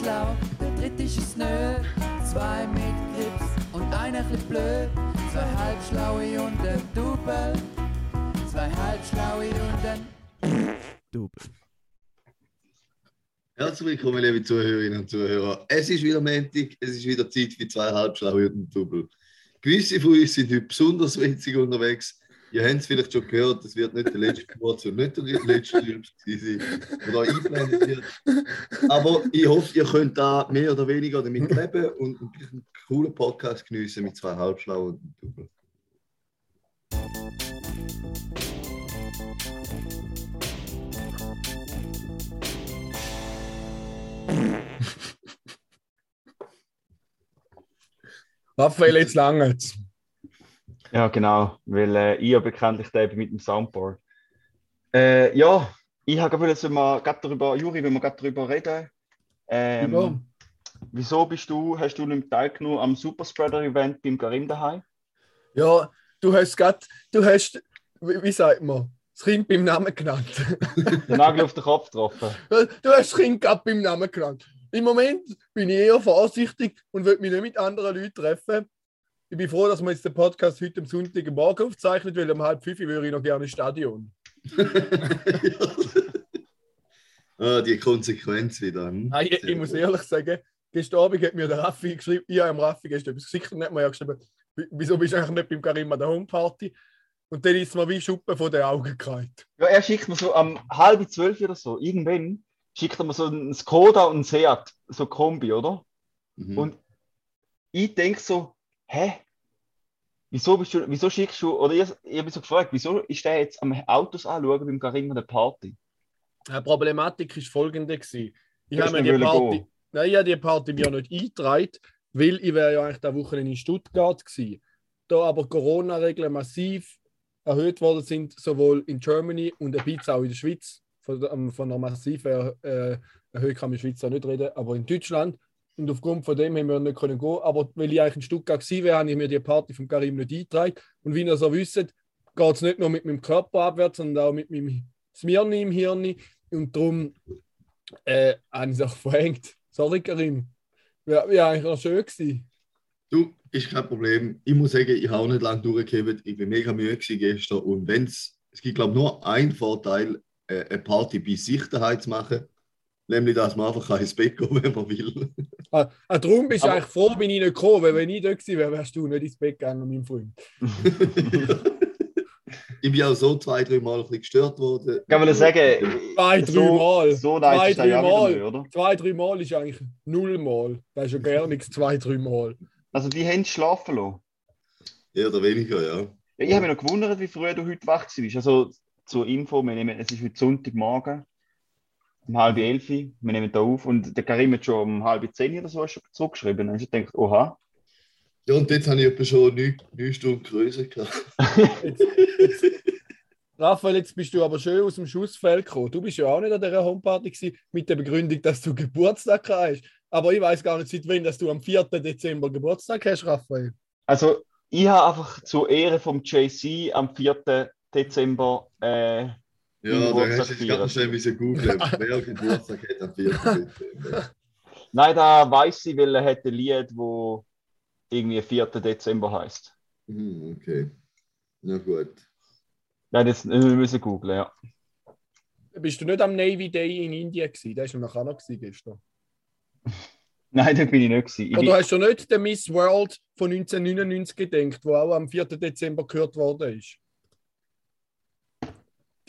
schlau, der dritte ist es nö. Zwei mit Grips und einer bisschen blöd. Zwei halbschlaue und ein Double. Zwei halbschlaue und ein Double. Herzlich willkommen, liebe Zuhörerinnen und Zuhörer. Es ist wieder Montag, es ist wieder Zeit für zwei Halbschlaue und ein Double. Gewisse von uns sind heute besonders witzig unterwegs. Ihr habt es vielleicht schon gehört, das wird nicht der letzte Wort und nicht der letzte Rülps sein, der da eingeblendet wird. Aber ich hoffe, ihr könnt da mehr oder weniger damit leben und einen coolen Podcast geniessen mit zwei Halbschlauen und Double. Raphael, jetzt lange. Ja, genau, weil äh, ich ja bekanntlich da bin mit dem Soundboard. Äh, ja, ich habe gerade jetzt mal gerade darüber, Juri, wenn wir gerade darüber reden. Ähm, Über? wieso bist du, hast du nicht teilgenommen am Superspreader-Event beim Karim daheim? Ja, du hast gerade, du hast, wie, wie sagt man, das Kind beim Namen genannt. Den Nagel auf den Kopf getroffen. du hast das Kind gerade beim Namen genannt. Im Moment bin ich eher vorsichtig und will mich nicht mit anderen Leuten treffen. Ich bin froh, dass wir jetzt den Podcast heute am Sonntagmorgen aufzeichnet, weil um halb fünf würde ich noch gerne ins Stadion. ah, die Konsequenz wieder. hm? Nein, ich, ich muss ehrlich sagen, gestern Abend hat mir der Raffi geschrieben, ich habe Raffi gestern etwas geschickt und hat mir ja geschrieben, "Wie- wieso bist du eigentlich nicht beim Karim an der Homeparty? Und dann ist mir wie Schuppen von den Augen gefallen. Ja, er schickt mir so am halb zwölf oder so, irgendwann, schickt er mir so einen Skoda und einen Seat, so Kombi, oder? Mhm. Und ich denke so, hä? Wieso, bist du, wieso schickst du, oder ich, ich habe mich so gefragt, wieso ist der jetzt am Autos anschauen beim an der Party? Die Problematik war folgende. gewesen. Ich habe die Party, gehen. nein, ich habe die Party mir nicht eingetragen, weil ich wäre ja eigentlich der Woche in Stuttgart gewesen. Da aber Corona-Regeln massiv erhöht worden sind, sowohl in Germany und ein bisschen auch in der Schweiz. Von, ähm, von einer massiven äh, Erhöhung kann man in der Schweiz auch nicht reden, aber in Deutschland. Und aufgrund von dem haben wir nicht können gehen. Aber weil ich eigentlich in Stuttgart wäre, habe ich mir die Party vom Karim nicht eingetragen. Und wie ihr so wisst, geht es nicht nur mit meinem Körper abwärts, sondern auch mit meinem Smirn im Hirn. Und darum äh, habe ich es auch verhängt. Sorry, Karim. Wäre wär eigentlich noch schön gewesen. Du, ist kein Problem. Ich muss sagen, ich habe auch nicht lange durchgehebt. Ich bin mega müde gestern. Und wenn's, es gibt, glaube ich, nur einen Vorteil, äh, eine Party bei sich daheim zu machen. Nämlich, dass man einfach kann ins Bett gehen wenn man will. Ah, ah, darum bist du eigentlich froh, bin ich nicht gekommen, weil wenn ich dort gewesen wäre, wärst du nicht ins Bett gegangen, mein Freund. ich bin auch so zwei, drei Mal ein bisschen gestört worden. Kann man das sagen? Zwei, so, drei Mal. So nice Zwei, ja drei Mal. oder? Zwei, drei Mal ist eigentlich null Mal. Das ist ja gar nichts, zwei, drei Mal. Also die haben schlafen lassen. Eher oder weniger, ja. Ja, ich habe mich noch gewundert, wie früh du heute wach bist. Also zur Info, wir nehmen, es ist heute Sonntagmorgen, um halb elf. Wir nehmen da auf und der Karim hat schon um halb zehn oder so schon zurückgeschrieben. Dann habe ich gedacht, oha. Ja, und jetzt habe ich etwa schon neun, neun Stunden größer gehabt. Raphael, jetzt bist du aber schön aus dem Schussfeld gekommen. Du bist ja auch nicht an dieser Homeparty gewesen, mit der Begründung, dass du Geburtstag hast. Aber ich weiß gar nicht, seit wann dass du am 4. Dezember Geburtstag hast, Raphael. Also ich habe einfach zur Ehre vom JC am 4. Dezember äh, Ja, da du jetzt feiern. ganz schnell müssen googeln, wer Geburtstag hat am 4. Dezember. Nein, da weiß ich, weil er hat ein Lied, wo irgendwie 4. Dezember heißt. Hm, okay. Na gut. Nein, das wir müssen googeln, ja. Bist du nicht am Navy Day in Indien gewesen? Das war noch auch noch gewesen gestern. Nein, da bin ich nicht gewesen. Ich bin, Oder hast du nicht der Miss World von 1999 gedenkt, wo auch am 4. Dezember gehört worden ist?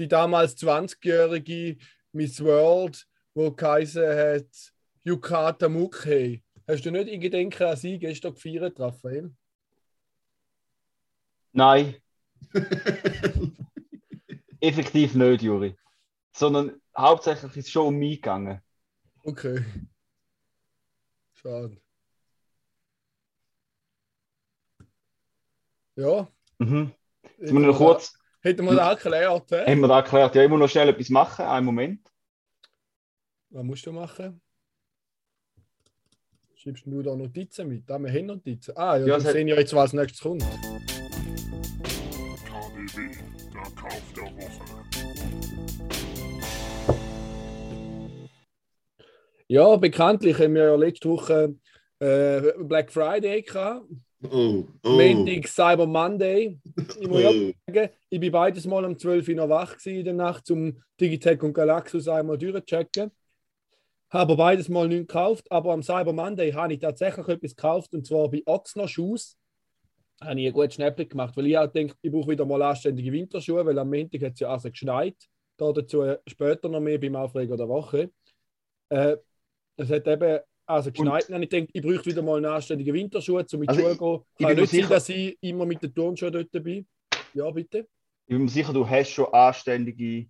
Die damals 20-jährige Miss World, wo geheißen hat, Yukata Mukhe. Hast du nicht in Gedenken an sie gestern gefeiert, Raphael? Nein, effektiv nicht, Juri. Sondern hauptsächlich ist es schon um mich gegangen. Okay. Schade. Ja. Mhm. Jetzt müssen wir noch kurz, Hätten wir das erklärt, hä? haben wir da erklärt, ja, ich muss noch schnell etwas machen, einen Moment. Was musst du machen? Schreibst du da Notizen mit? Ah, wir haben Notizen. Ah, ja, Ja, dann sehen ja jetzt, was nächstes kommt. KBB, der Kauf der Woche. Ja, bekanntlich haben wir ja letzte Woche äh, Black Friday gehabt, Oh, oh. Montag Cyber Monday. Ich muss ja oh. sagen, ich bin beides Mal um 12 Uhr noch wach gewesen in der Nacht, um Digitech und Galaxus einmal durchzuchecken. Habe beides Mal nichts gekauft, aber am Cyber Monday habe ich tatsächlich etwas gekauft und zwar bei Oxner Shoes. Habe ich ein gutes Schnäppchen gemacht, weil ich auch denke, ich brauche wieder mal anständige Winterschuhe, weil am Montag hat es ja also geschneit. Da dazu später noch mehr beim Aufreger der Woche. Äh, es hat eben also geschneit und ich denke, ich brauche wieder mal eine anständige Winterschuhe, um mit Also Schuhe ich- zu gehen. ich Kann mir nicht sein, sicher- dass ich immer mit den Turnschuhen dort bin. Ja, bitte. Ich bin mir sicher, du hast schon anständige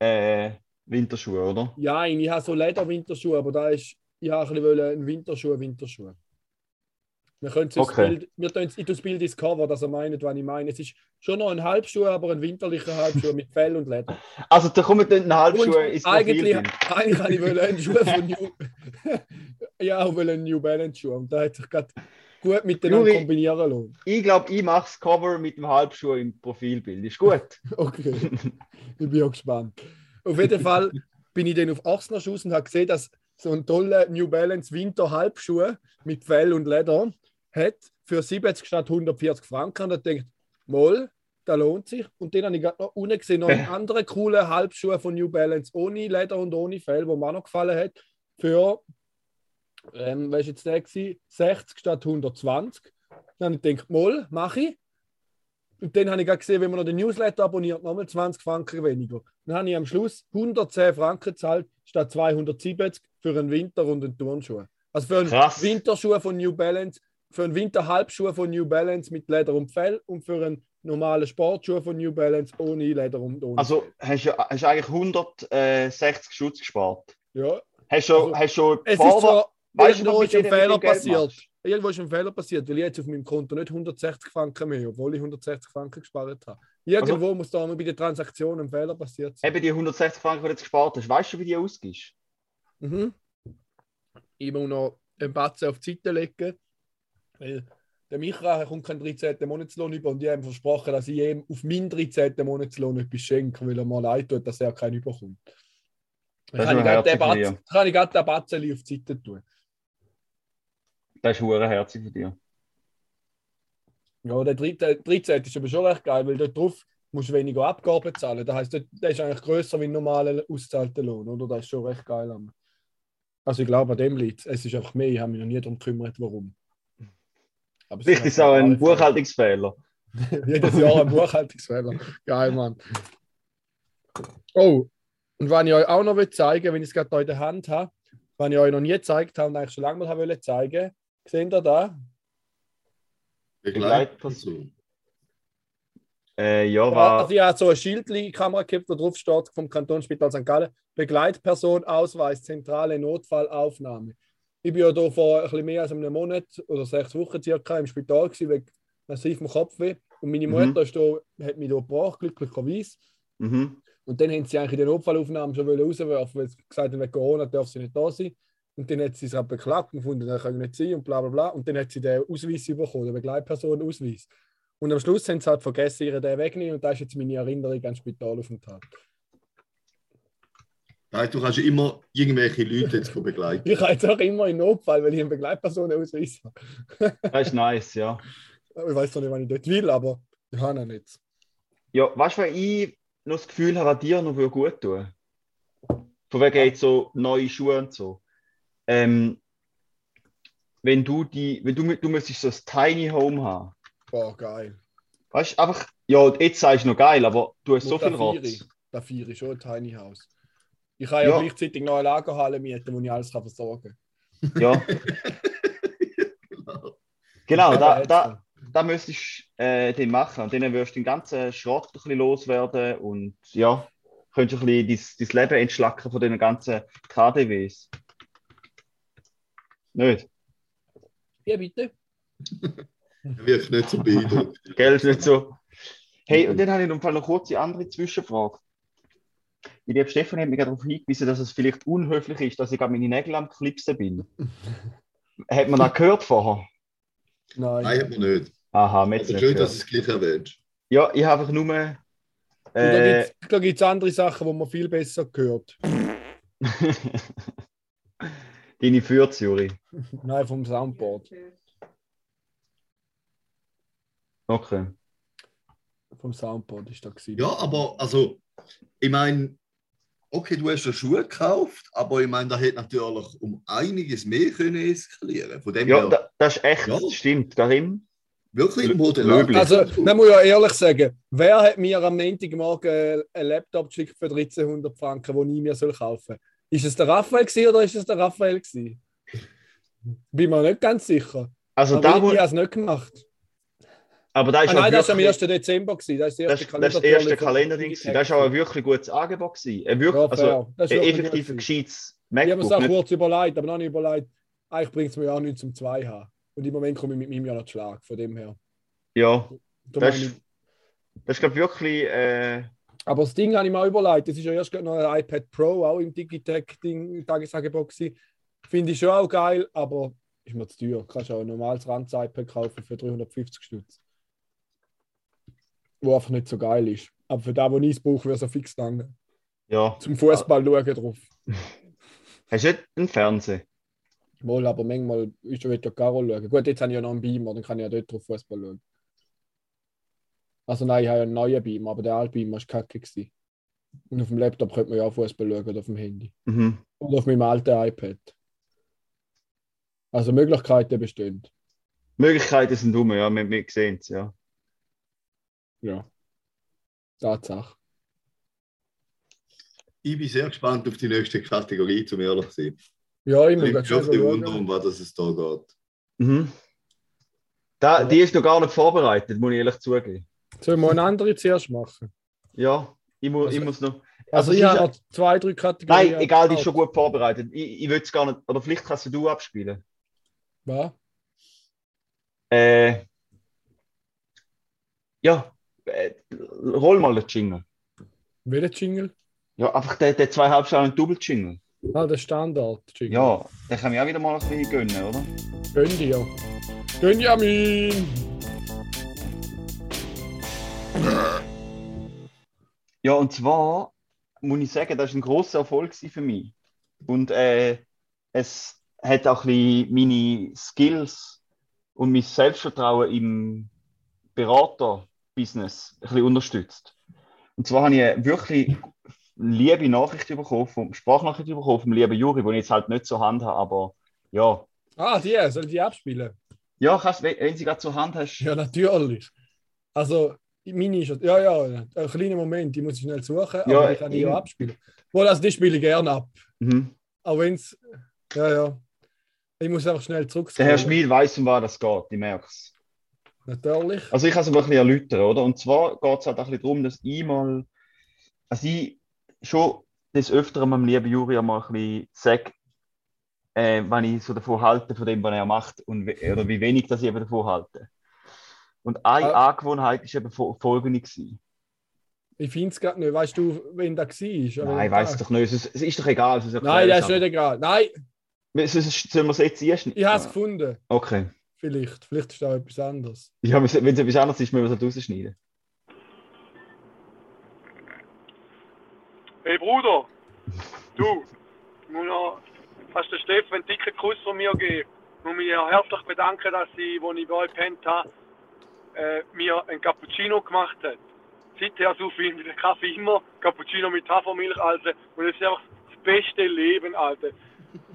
äh, Winterschuhe, oder? Ja, ich habe so Leder-Winterschuhe, aber da ist, ich habe ein bisschen einen Winterschuh, Winterschuh. Wir können es Okay. Bild, wir tun ich tue das Bild ins Cover, dass er meint, was ich meine. Es ist schon noch ein Halbschuh, aber ein winterlicher Halbschuh mit Fell und Leder. Also da kommen dann Halbschuhe ins eigentlich, eigentlich habe ich wollen einen Schuh von New. ja, ich einen New Balance Schuh. Und da hat sich gerade gut miteinander Juri. kombinieren lassen. Ich glaube, ich mache das Cover mit dem Halbschuh im Profilbild. Ist gut. Okay, ich bin auch gespannt. Auf jeden Fall bin ich dann auf Ochsner Schuss und habe gesehen, dass so ein toller New Balance Winter Halbschuh mit Fell und Leder hat für 70 statt 140 Franken. Und da denkt, mal, da lohnt sich. Und dann habe ich gerade noch unten gesehen, noch einen anderen coolen Halbschuh von New Balance ohne Leder und ohne Fell, wo mir auch noch gefallen hat, für, ähm, was jetzt der gewesen? 60 statt 120. Dann habe ich gedacht, mal, mache ich. Und dann habe ich gerade gesehen, wenn man noch den Newsletter abonniert, nochmal 20 Franken weniger. Dann habe ich am Schluss 110 Franken gezahlt, statt 270 für einen Winter- und einen Turnschuh. Also für einen Krass. Winterschuh von New Balance, für einen Winterhalbschuh von New Balance mit Leder und Fell und für einen normalen Sportschuh von New Balance ohne Leder und ohne Also hast du hast du eigentlich 160 Schutz gespart. ja. Hast du Also, hast schon Es ist Vorwa- zwar, Weißt du, irgendwo ist ein Fehler passiert. machst? Irgendwo ist ein Fehler passiert, weil ich jetzt auf meinem Konto nicht 160 Franken mehr, obwohl ich 160 Franken gespart habe. Irgendwo Also- muss da mal bei der Transaktion ein Fehler passiert sein. Eben die 160 Franken, die du jetzt gespart hast, weißt du, wie die ausgibst? Mhm. Ich muss noch einen Batzen auf die Seite legen, weil der Micha kommt keinen 13. Monatslohn über und die haben versprochen, dass ich ihm auf meinen 13. Monatslohn etwas schenke, weil er mal leid tut, dass er keinen überkommt. Dann Das kann ich Batzen- kann ich gerade den Batzen auf die Seite tun. Das ist hure herzig von dir. Ja, der 13. 13. ist aber schon recht geil, weil dort drauf musst du weniger Abgaben zahlen. Das heisst, der ist eigentlich grösser wie ein normaler auszahlter Lohn, oder? Das ist schon recht geil. Also ich glaube, an dem liegt es. ist einfach mehr, ich habe mich noch nie darum gekümmert, warum. Vielleicht ist es auch ein. Buchhaltungsfehler. Jedes Jahr ein Buchhaltungsfehler. Geil, Mann. Oh, und was ich euch auch noch will zeigen wenn ich es gerade hier in der Hand habe, was ich euch noch nie gezeigt habe und eigentlich schon lange mal wollte zeigen, seht ihr da? Begleitperson. Äh, ja, war. also ich habe so ein Schild in die Kamera gehabt, wo drauf steht vom Kantonsspital St. Gallen, Begleitperson, Ausweis, zentrale Notfallaufnahme. Ich bin ja da vor ein bisschen mehr als einem Monat oder sechs Wochen circa im Spital gewesen, wegen massivem Kopfweh. Und meine Mhm. Mutter ist da, hat mich da gebracht, glücklicherweise. Mhm. Und dann haben sie eigentlich in den Notfallaufnahmen schon rauswerfen, weil sie gesagt haben, wegen Corona darf sie nicht da sein. Und dann hat sie es aber beklagt und gefunden, das kann nicht sein und bla bla bla. Und dann hat sie den Ausweis bekommen, den Begleitpersonenausweis. Und am Schluss haben sie halt vergessen, ihre den wegnehmen und da ist jetzt meine Erinnerung an den Spitalaufenthalt. Das heißt, du kannst immer irgendwelche Leute jetzt begleiten. Ich habe jetzt auch immer einen Notfall, weil ich einen Begleitpersonenausweis habe. Das ist nice, ja. Ich weiß noch nicht, wann ich dort will, aber ich habe ihn nicht. Ja, weißt du, was ich noch das Gefühl habe, an dir noch würde gut tun? Von wegen jetzt so neue Schuhe und so. Ähm, wenn du die, wenn du, du müsstest so ein Tiny Home haben. Boah, geil. Weißt du, einfach, ja, jetzt sagst du noch geil, aber du hast so Und viel der Rotz. Der Vieri ist schon ein Tiny House. Ich kann ja, Ja. gleichzeitig noch eine Lagerhalle mieten, wo ich alles kann versorgen Ja, Genau. genau, kann. da, da, da müsstest du äh, den machen. Und dann wirst du den ganzen Schrott ein bisschen loswerden und ja, könntest ein bisschen dein, dein Leben entschlacken von den ganzen KDWs. Nicht? Ja, bitte. Wirkt nicht so. Gell, ist nicht so. Hey, und dann habe ich noch eine kurze andere Zwischenfrage. Die liebe Stefan hat mich gerade darauf hingewiesen, dass es vielleicht unhöflich ist, dass ich gerade meine Nägel am Klipsen bin. hat man das gehört vorher? Nein. Nein, hat man nicht. Aha, jetzt nicht schön, dass du gehört. es gleich erwähnst. Ja, ich habe einfach nur. Und Äh, da gibt es andere Sachen, wo man viel besser gehört. Deine Fürzjuri. Nein, vom Soundboard. Okay. Vom Soundboard ist da gewesen. Ja, aber also, ich meine, okay, du hast ja Schuhe gekauft, aber ich meine, da hätte natürlich um einiges mehr können eskalieren. Von dem Ja, her, da, das ist echt, Ja. stimmt. Karim? wirklich moderat. löblich. Also, man muss ja ehrlich sagen, wer hat mir am Montagmorgen einen Laptop geschickt für 1300 Franken, den ich mir soll kaufen soll? Ist es der Raphael gewesen oder ist es der Raphael gewesen? Bin mir nicht ganz sicher. Also Aber da, ich, wo, ich habe es nicht gemacht. Aber da ist Ah, nein, das war am wirklich- 1. Dezember. Gewesen. Das ist Das, erste das, das erste Kalenderding. Das war auch ein wirklich gutes Angebot. Gewesen. Ein wirklich, Ja, also, fair. Das ist ein wirklich effektiv ein gescheites Ich habe mir MacBook. es auch Nicht, kurz überlegt, aber noch nicht überlegt. Eigentlich bringt es mir auch nichts zum 2 haben. Und im Moment komme ich mit meinem ja noch Schlag, von dem her. ja, Darum das ist, ich- das ist glaube wirklich. Äh, Aber das Ding habe ich mir auch überlegt. Das ist ja erst noch ein iPad Pro, auch im Digitech-Ding, Tagesangebot gewesen. Finde ich schon auch geil, aber ist mir zu teuer. Du kannst auch ein normales Ranz-iPad kaufen für 350 Stutz. Wo einfach nicht so geil ist. Aber für das, was ich es brauche, wäre so fix lang. ja. Zum Fußball schauen drauf. Hast du nicht einen Fernseher? Wohl, aber manchmal ist schon wieder Carol schauen. Gut, jetzt habe ich ja noch einen Beamer, dann kann ich ja dort drauf Fußball schauen. Also nein, ich habe ja einen neuen Beamer, aber der alte Beamer war kacke. Gewesen. Und auf dem Laptop könnte man ja auch Fußball schauen oder auf dem Handy. Mhm. Oder auf meinem alten iPad. Also Möglichkeiten bestehen. Möglichkeiten sind dumm, ja, wir, wir sehen es, ja. Ja. Tatsache. Ich bin sehr gespannt auf die nächste Kategorie, zum ehrlich zu sein. Ja, ich Ich bin bisschen schauen. wundern, um was es da geht. Mhm. Da, die ist noch gar nicht vorbereitet, muss ich ehrlich zugeben. Sollen wir eine andere zuerst machen? Ja, ich, mu Also- ich muss noch. Also, es ich habe ja- noch zwei, drei Kategorien. Nein, egal, die ist schon gut vorbereitet. Ich, ich will es gar nicht. Oder vielleicht kannst du abspielen. Was? Äh, ja, äh, roll mal den Jingle. Welcher Jingle? Ja, einfach der, der zweieinhalb Stunden Double-Jingle. Ah, der Standard-Jingle. Ja, den kann ich auch wieder mal ein bisschen gönnen, oder? Gönn dir. Gönjamin! Ja, und zwar muss ich sagen, das war ein grosser Erfolg für mich. Und äh, es hat auch ein meine Skills und mein Selbstvertrauen im Berater-Business ein bisschen unterstützt. Und zwar habe ich wirklich liebe Nachricht bekommen, vom, Sprachnachricht bekommen vom lieben Juri, die ich jetzt halt nicht zur Hand habe, aber ja. Ah, die, soll die abspielen? Ja, kannst, wenn, wenn sie gerade zur Hand hast. Ja, natürlich. Also, meine ist. Ja, ja, ein kleiner Moment, die muss ich schnell suchen, Ja, aber die kann ich ja ich- abspielen. Wohl, also die spiele ich gerne ab. Mhm. Auch wenn es. Ja, ja. Ich muss einfach schnell zurück. Der Herr Schmid weiß, um was das geht, ich merke es. Natürlich. Also ich kann es ein bisschen erläutern, oder? Und zwar geht es halt auch ein bisschen darum, dass ich mal, also ich schon des Öfteren meinem lieben Juri mal ein bisschen sage, äh, was ich so davon halte, von dem, was er macht und oder wie wenig das ich eben davon halte. Und eine Ah. Angewohnheit ist eben fol- folgende gewesen. Ich finde es gerade nicht. Weißt du, wenn das war? Nein, ich weiß es doch nicht. Es, es ist doch egal. Es Nein, das ist nicht egal. Nein, Sollen wir es jetzt erst nicht? ich habe es gefunden. Okay. Vielleicht. Vielleicht ist da etwas anderes. Ja, wenn es etwas anderes ist, müssen wir es halt rausschneiden. Hey Bruder, du, ich muss noch fast den Steffen einen dicken Kuss von mir geben. Ich muss mich ja herzlich bedanken, dass sie, als ich bei euch gepennt habe, äh, mir einen Cappuccino gemacht hat. Seither so viel mit dem Kaffee immer Cappuccino mit Hafermilch, Alter. Und es ist einfach das beste Leben, Alter.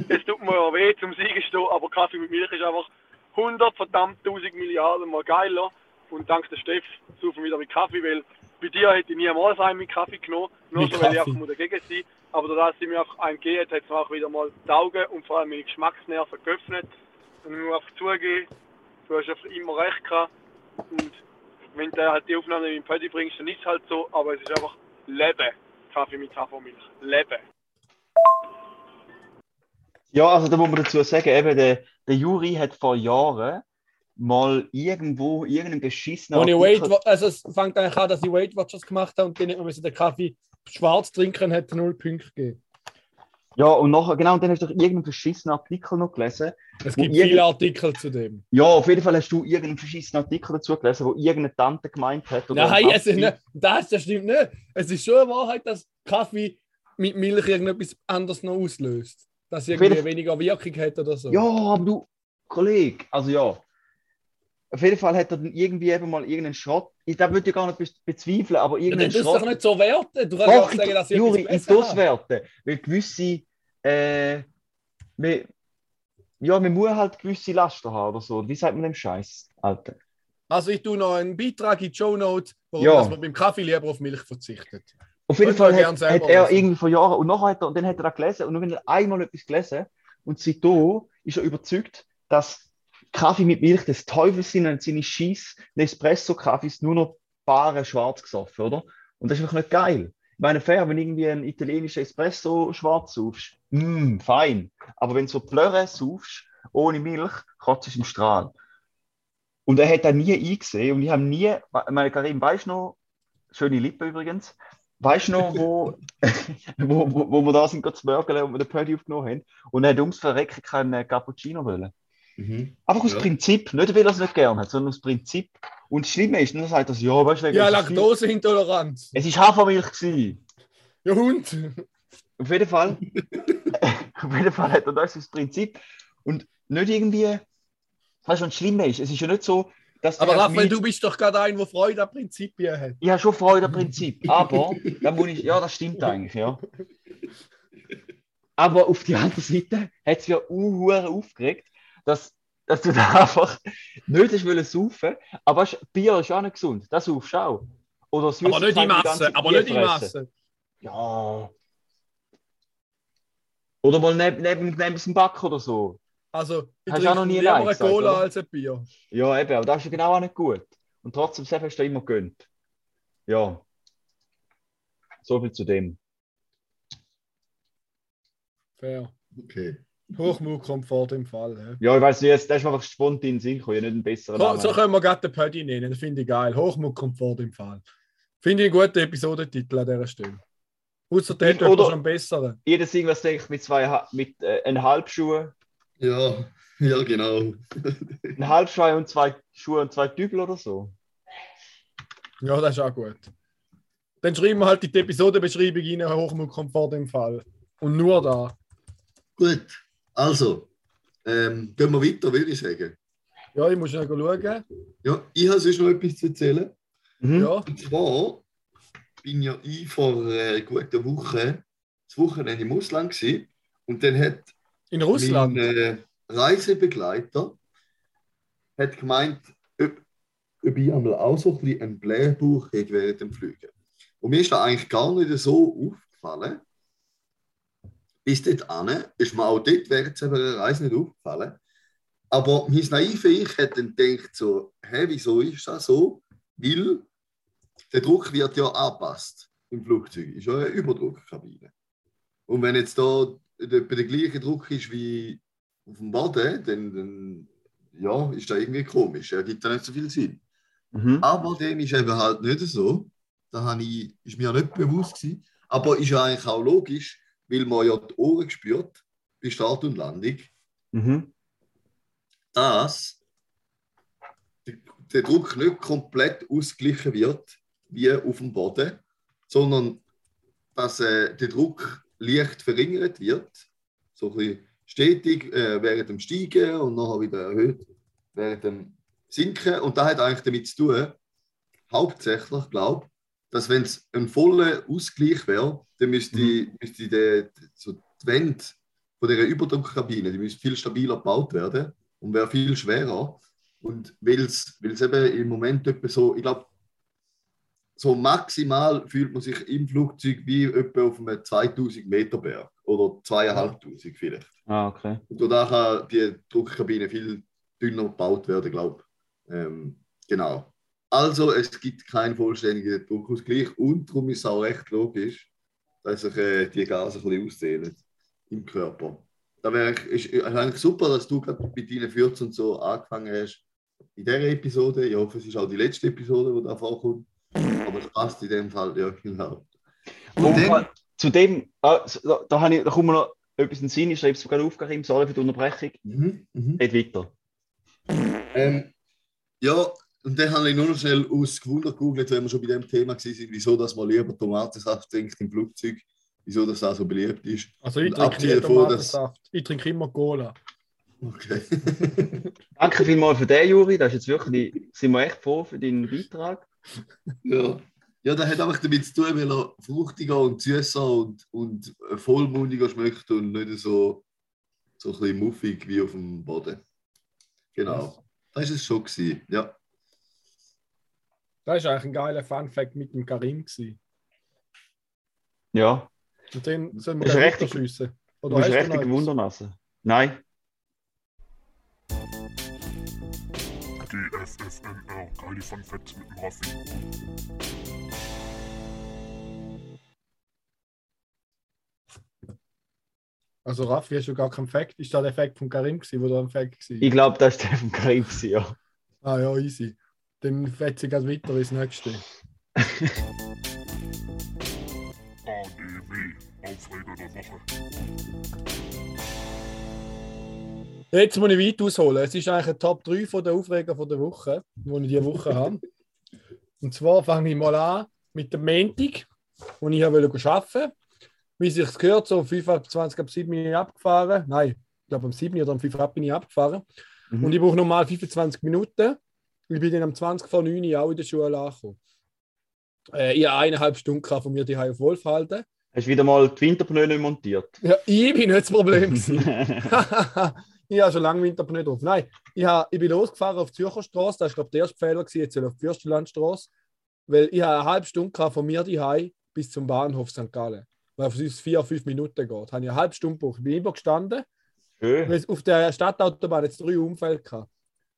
Es tut mir ja weh zum Siegen stehen, aber Kaffee mit Milch ist einfach 100 verdammt 1000 Milliarden mal geiler. Und dank der Steff suchen wir wieder mit Kaffee, weil bei dir hätte ich niemals einen mit Kaffee genommen, nur Mit so, weil ich Kaffee. einfach muss dagegen sein Aber dadurch, dass sie mir einfach einen gegeben hat, hat es mir auch wieder mal die Augen und vor allem meine Geschmacksnerven geöffnet. Und ich muss einfach zugeben, du hast einfach immer recht gehabt. Und wenn du halt die Aufnahme in den Paddy bringst, dann ist es halt so, aber es ist einfach Leben. Kaffee mit Hafermilch. Leben. Ja, also da muss man dazu sagen, eben der, der Juri hat vor Jahren mal irgendwo irgendeinen beschissenen Ohne Artikel- Weight, also es fängt eigentlich an, dass ich Weight Watchers gemacht habe und dann hat man den Kaffee schwarz trinken hat null Punkte gegeben. Ja, und nachher, genau, und dann hast du doch irgendeinen beschissenen Artikel noch gelesen. Es gibt irgend- viele Artikel zu dem. Ja, auf jeden Fall hast du irgendeinen beschissenen Artikel dazu gelesen, wo irgendeine Tante gemeint hat. oder Nein, ein es ist nicht, das, das stimmt nicht. Es ist schon eine Wahrheit, dass Kaffee mit Milch irgendetwas anderes noch auslöst. Dass irgendwie weniger Wirkung hat oder so. Ja, aber du, Kollege, also ja. Auf jeden Fall hat er dann irgendwie eben mal irgendeinen Schrott. Ich da würde ich gar nicht be- bezweifeln, aber Ja, irgendeinen das ist doch Schrott. nicht so werten. Du kannst Doch, auch sagen, dass ich, Juri, ich das werten. Weil gewisse, äh, wir, ja, man muss halt gewisse Laster haben oder so. Wie sagt man dem Scheiß, Alter? Also ich tue noch einen Beitrag in die Show Notes, warum Ja. dass man beim Kaffee lieber auf Milch verzichtet. Auf jeden Fall hat, hat er irgendwie vor Jahren, und nachher hat er, und dann hat er das gelesen, und dann hat er einmal etwas gelesen, und seitdem ist er überzeugt, dass Kaffee mit Milch des Teufels sind und seine scheiß Nespresso-Kaffees nur noch bare schwarz gesoffen, oder? Und das ist einfach nicht geil. Ich meine, fair, wenn irgendwie ein italienischer Espresso schwarz saufst, mm, fein. Aber wenn du so Plöre saufst, ohne Milch, kotzt es im Strahl. Und er hat da nie eingesehen, und ich habe nie, meine, Karim, weißt du noch, schöne Lippe übrigens, weißt du noch, wo, wo, wo, wo wir da sind, zu Burgeln und wir den Pödi aufgenommen haben, und er hat ums Verrecken keinen Cappuccino wollen. Mhm. Einfach aus Ja. Prinzip, nicht weil er es nicht gerne hat, sondern aus Prinzip. Und das Schlimme ist, dann sagt er ja, weißt du, Ja, Laktoseintoleranz. Es ist Hafermilch gewesen. Ja, Hund. Auf jeden Fall, auf jeden Fall hat er das aus Prinzip. Und nicht irgendwie, weißt du, was Schlimme ist? Es ist ja nicht so, Aber Raphael, du bist doch gerade ein, der Freude an Prinzipien hat. Ich habe schon Freude am Prinzip, aber da muss ich, ja, das stimmt eigentlich, ja. Aber auf die andere Seite hat es ja unhuere aufgeregt, dass, dass du da einfach nicht hast wollen saufen, aber Bier ist auch nicht gesund, das saufst du auch. Oder Aber nicht in Masse. Aber Bier nicht in. Masse. Ja. Oder mal neben, neben, neben dem Back oder so. Also, ich Hast du auch noch trinke nie lieber Nein eine gesagt, Cola oder? als ein Bier. Ja, eben, aber das ist ja genau auch nicht gut. Und trotzdem, Sepp hast du immer gönnt. Ja. So viel zu dem. Fair. Okay. Hochmut kommt vor dem Fall. Ja, ich weiß nicht, jetzt- das ist mir einfach spontan in den Sinn gekommen, ich habe nicht einen besseren Ja. Namen. So, so können wir gerade den Pödi nennen. Das finde ich geil. Hochmut kommt vor dem Fall. Finde ich einen guten Episodentitel an dieser Stelle. Außer der hat Oder- jemand schon einen besseren. Jedes irgendwas denke ich mit zwei Ha- mit äh, einem Halbschuhe, Ja, ja, genau. ein Halbschuh und zwei Schuhe und zwei Dübel oder so. Ja, das ist auch gut. Dann schreiben wir halt in die Episodenbeschreibung rein, Hochmut kommt vor dem Fall. Und nur da. Gut, also, ähm, gehen wir weiter, würde ich sagen. Ja, ich muss schnell schauen. Ja, ich habe sonst noch etwas zu erzählen. Mhm. Ja, Und zwar bin ja ich vor einer guten Woche, das Wochenende im Ausland gewesen. Und dann hat in Russland. mein äh, Reisebegleiter hat gemeint, ob, ob ich einmal auch so ein bisschen einen Blähbauch hätte während dem Fliegen. Und mir ist das eigentlich gar nicht so aufgefallen. Bis dort an, ist mir auch dort während der Reise nicht aufgefallen. Aber mein naive Ich hat dann gedacht, so, hä, wieso ist das so? Weil der Druck wird ja angepasst im Flugzeug. Ist ja eine Überdruckkabine. Und wenn jetzt da etwa der gleiche Druck ist wie auf dem Boden, dann, dann ja, ist das irgendwie komisch. Er gibt da nicht so viel Sinn. Mhm. Aber dem ist eben halt nicht so. Da habe ich, ist mir nicht bewusst gewesen. Aber ist ja eigentlich auch logisch, weil man ja die Ohren spürt bei Start und Landung, Mhm. dass der, der Druck nicht komplett ausgeglichen wird wie auf dem Boden, sondern dass äh, der Druck leicht verringert wird, so ein bisschen stetig äh, während dem Steigen und nachher wieder erhöht während dem Sinken. Und das hat eigentlich damit zu tun, hauptsächlich, glaube ich, dass wenn es ein voller Ausgleich wäre, dann müsste, müsste die, so die Wände von dieser Überdruckkabine, die müsste viel stabiler gebaut werden und wäre viel schwerer. Und weil es weil es eben im Moment etwa so, ich glaube, so maximal fühlt man sich im Flugzeug wie etwa auf einem 2000 Meter Berg oder 2500 vielleicht. Ah, okay. Und danach kann die Druckkabine viel dünner gebaut werden, glaube ich. Ähm, genau. Also, es gibt keinen vollständigen Druckausgleich und darum ist es auch recht logisch, dass sich äh, die Gase ein bisschen ausdehnen im Körper. Da wäre ist, ist eigentlich super, dass du gerade mit deinen Fürzen und so angefangen hast in dieser Episode. Ich hoffe, es ist auch die letzte Episode, die da vorkommt. Aber es passt in dem Fall, ja, genau. Und Und dann, zu dem, ah, da, da, habe ich, da kommt mir noch etwas in den Sinn, ich schreibe es sogar auf, Karim, sorry für die Unterbrechung. mhm, mhm. Geht weiter. Ähm, ja, und dann habe ich nur noch schnell aus Gewunder gegoogelt, wenn wir schon bei dem Thema waren, wieso dass man lieber Tomatensaft trinkt im Flugzeug, wieso das auch so beliebt ist. Also ich trinke nie davon, dass- Tomatensaft. Ich trinke immer Cola. Okay. Danke vielmals für den, Juri. Das ist jetzt wirklich, sind wir echt froh für deinen Beitrag. ja. Ja, das hat einfach damit zu tun, weil er fruchtiger und süßer und, und vollmundiger schmeckt und nicht so, so ein bisschen muffig wie auf dem Boden. Genau. Das war es schon. Gewesen. Ja. Das war eigentlich ein geiler Fun-Fact mit dem Karim. Gewesen. Ja, Und den sollen wir Ist richtig- weiterschiessen. du Oder bist hast du richtig wundernasse. Nein, GFFNR, geile Fun Facts mit dem Raffi. Also Raffi, hast du gar keinen Fact? Ist das der Fact von Karim gewesen, wo da ein Fact war? ich glaube, das ist der vom Karim, gewesen, ja. Ah ja, easy. Dann fetze ich weiter ins nächste. Jetzt muss ich weit ausholen. Es ist eigentlich ein Top 3 von der Aufreger von der Woche, die ich diese Woche habe. Und zwar fange ich mal an mit dem Montag, wo ich arbeiten wollte. Wie sich gehört, so um 25 ab 7 bin ich abgefahren. Nein, ich glaube um 7 oder um 5 ab bin ich abgefahren. Mhm. Und ich brauche normal 25 Minuten. Ich bin dann am 20 vor 9 Uhr auch in der Schule angekommen. Äh, ich habe eineinhalb Stunden von mir die auf Wolf halten. Hast du wieder mal die Winterpneu nicht montiert? Ja, ich bin nicht das Problem. ich habe schon lange Winterpneu drauf. Nein, ich, habe, ich bin losgefahren auf die Zürcher Straße. Das war, glaube ich, der erste Fehler. Gewesen. Jetzt soll auf die Fürstenlandstraße. Weil ich habe eine halbe Stunde von mir die bis zum Bahnhof St. Gallen. Weil auf uns vier, fünf Minuten geht. Da habe ich eine halbe Stunde gebraucht. Ich bin immer gestanden. Schön. Weil es auf der Stadtautobahn jetzt drei Unfälle gehabt.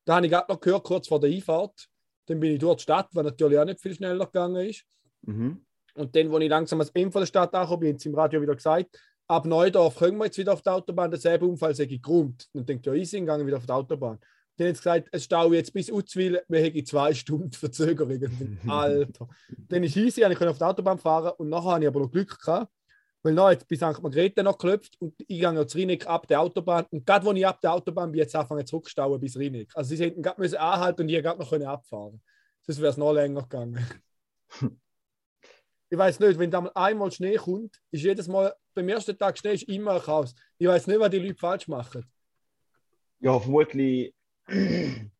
Da habe ich gerade noch gehört, kurz vor der Einfahrt. Dann bin ich durch die Stadt, was natürlich auch nicht viel schneller gegangen ist. Mhm. Und dann, als ich langsam ans Ende der Stadt angekommen bin, haben sie im Radio wieder gesagt, ab Neudorf können wir jetzt wieder auf die Autobahn, derselbe Unfall sei geräumt. Und dann denkt ja, easy, gegangen wieder auf die Autobahn. Dann sie gesagt, es stau jetzt bis Uzwil, wir hätten zwei Stunden Verzögerung. Ich Alter. dann ist easy, ich konnte auf die Autobahn fahren und nachher habe ich aber noch Glück gehabt, weil noch jetzt bis St. Margrethe noch geklopft und ich gehe ja zu Rieneck ab der Autobahn und gerade als ich ab der Autobahn bin, jetzt anfangen zurückstauen bis Rieneck. Also sie hätten gerade müssen anhalten und ich gerade noch können abfahren. Sonst wäre es noch länger gegangen. ich weiß nicht, wenn da mal einmal Schnee kommt, ist jedes Mal, beim ersten Tag Schnee ist immer ein Chaos. Ich weiß nicht, was die Leute falsch machen. Ja, vermutlich.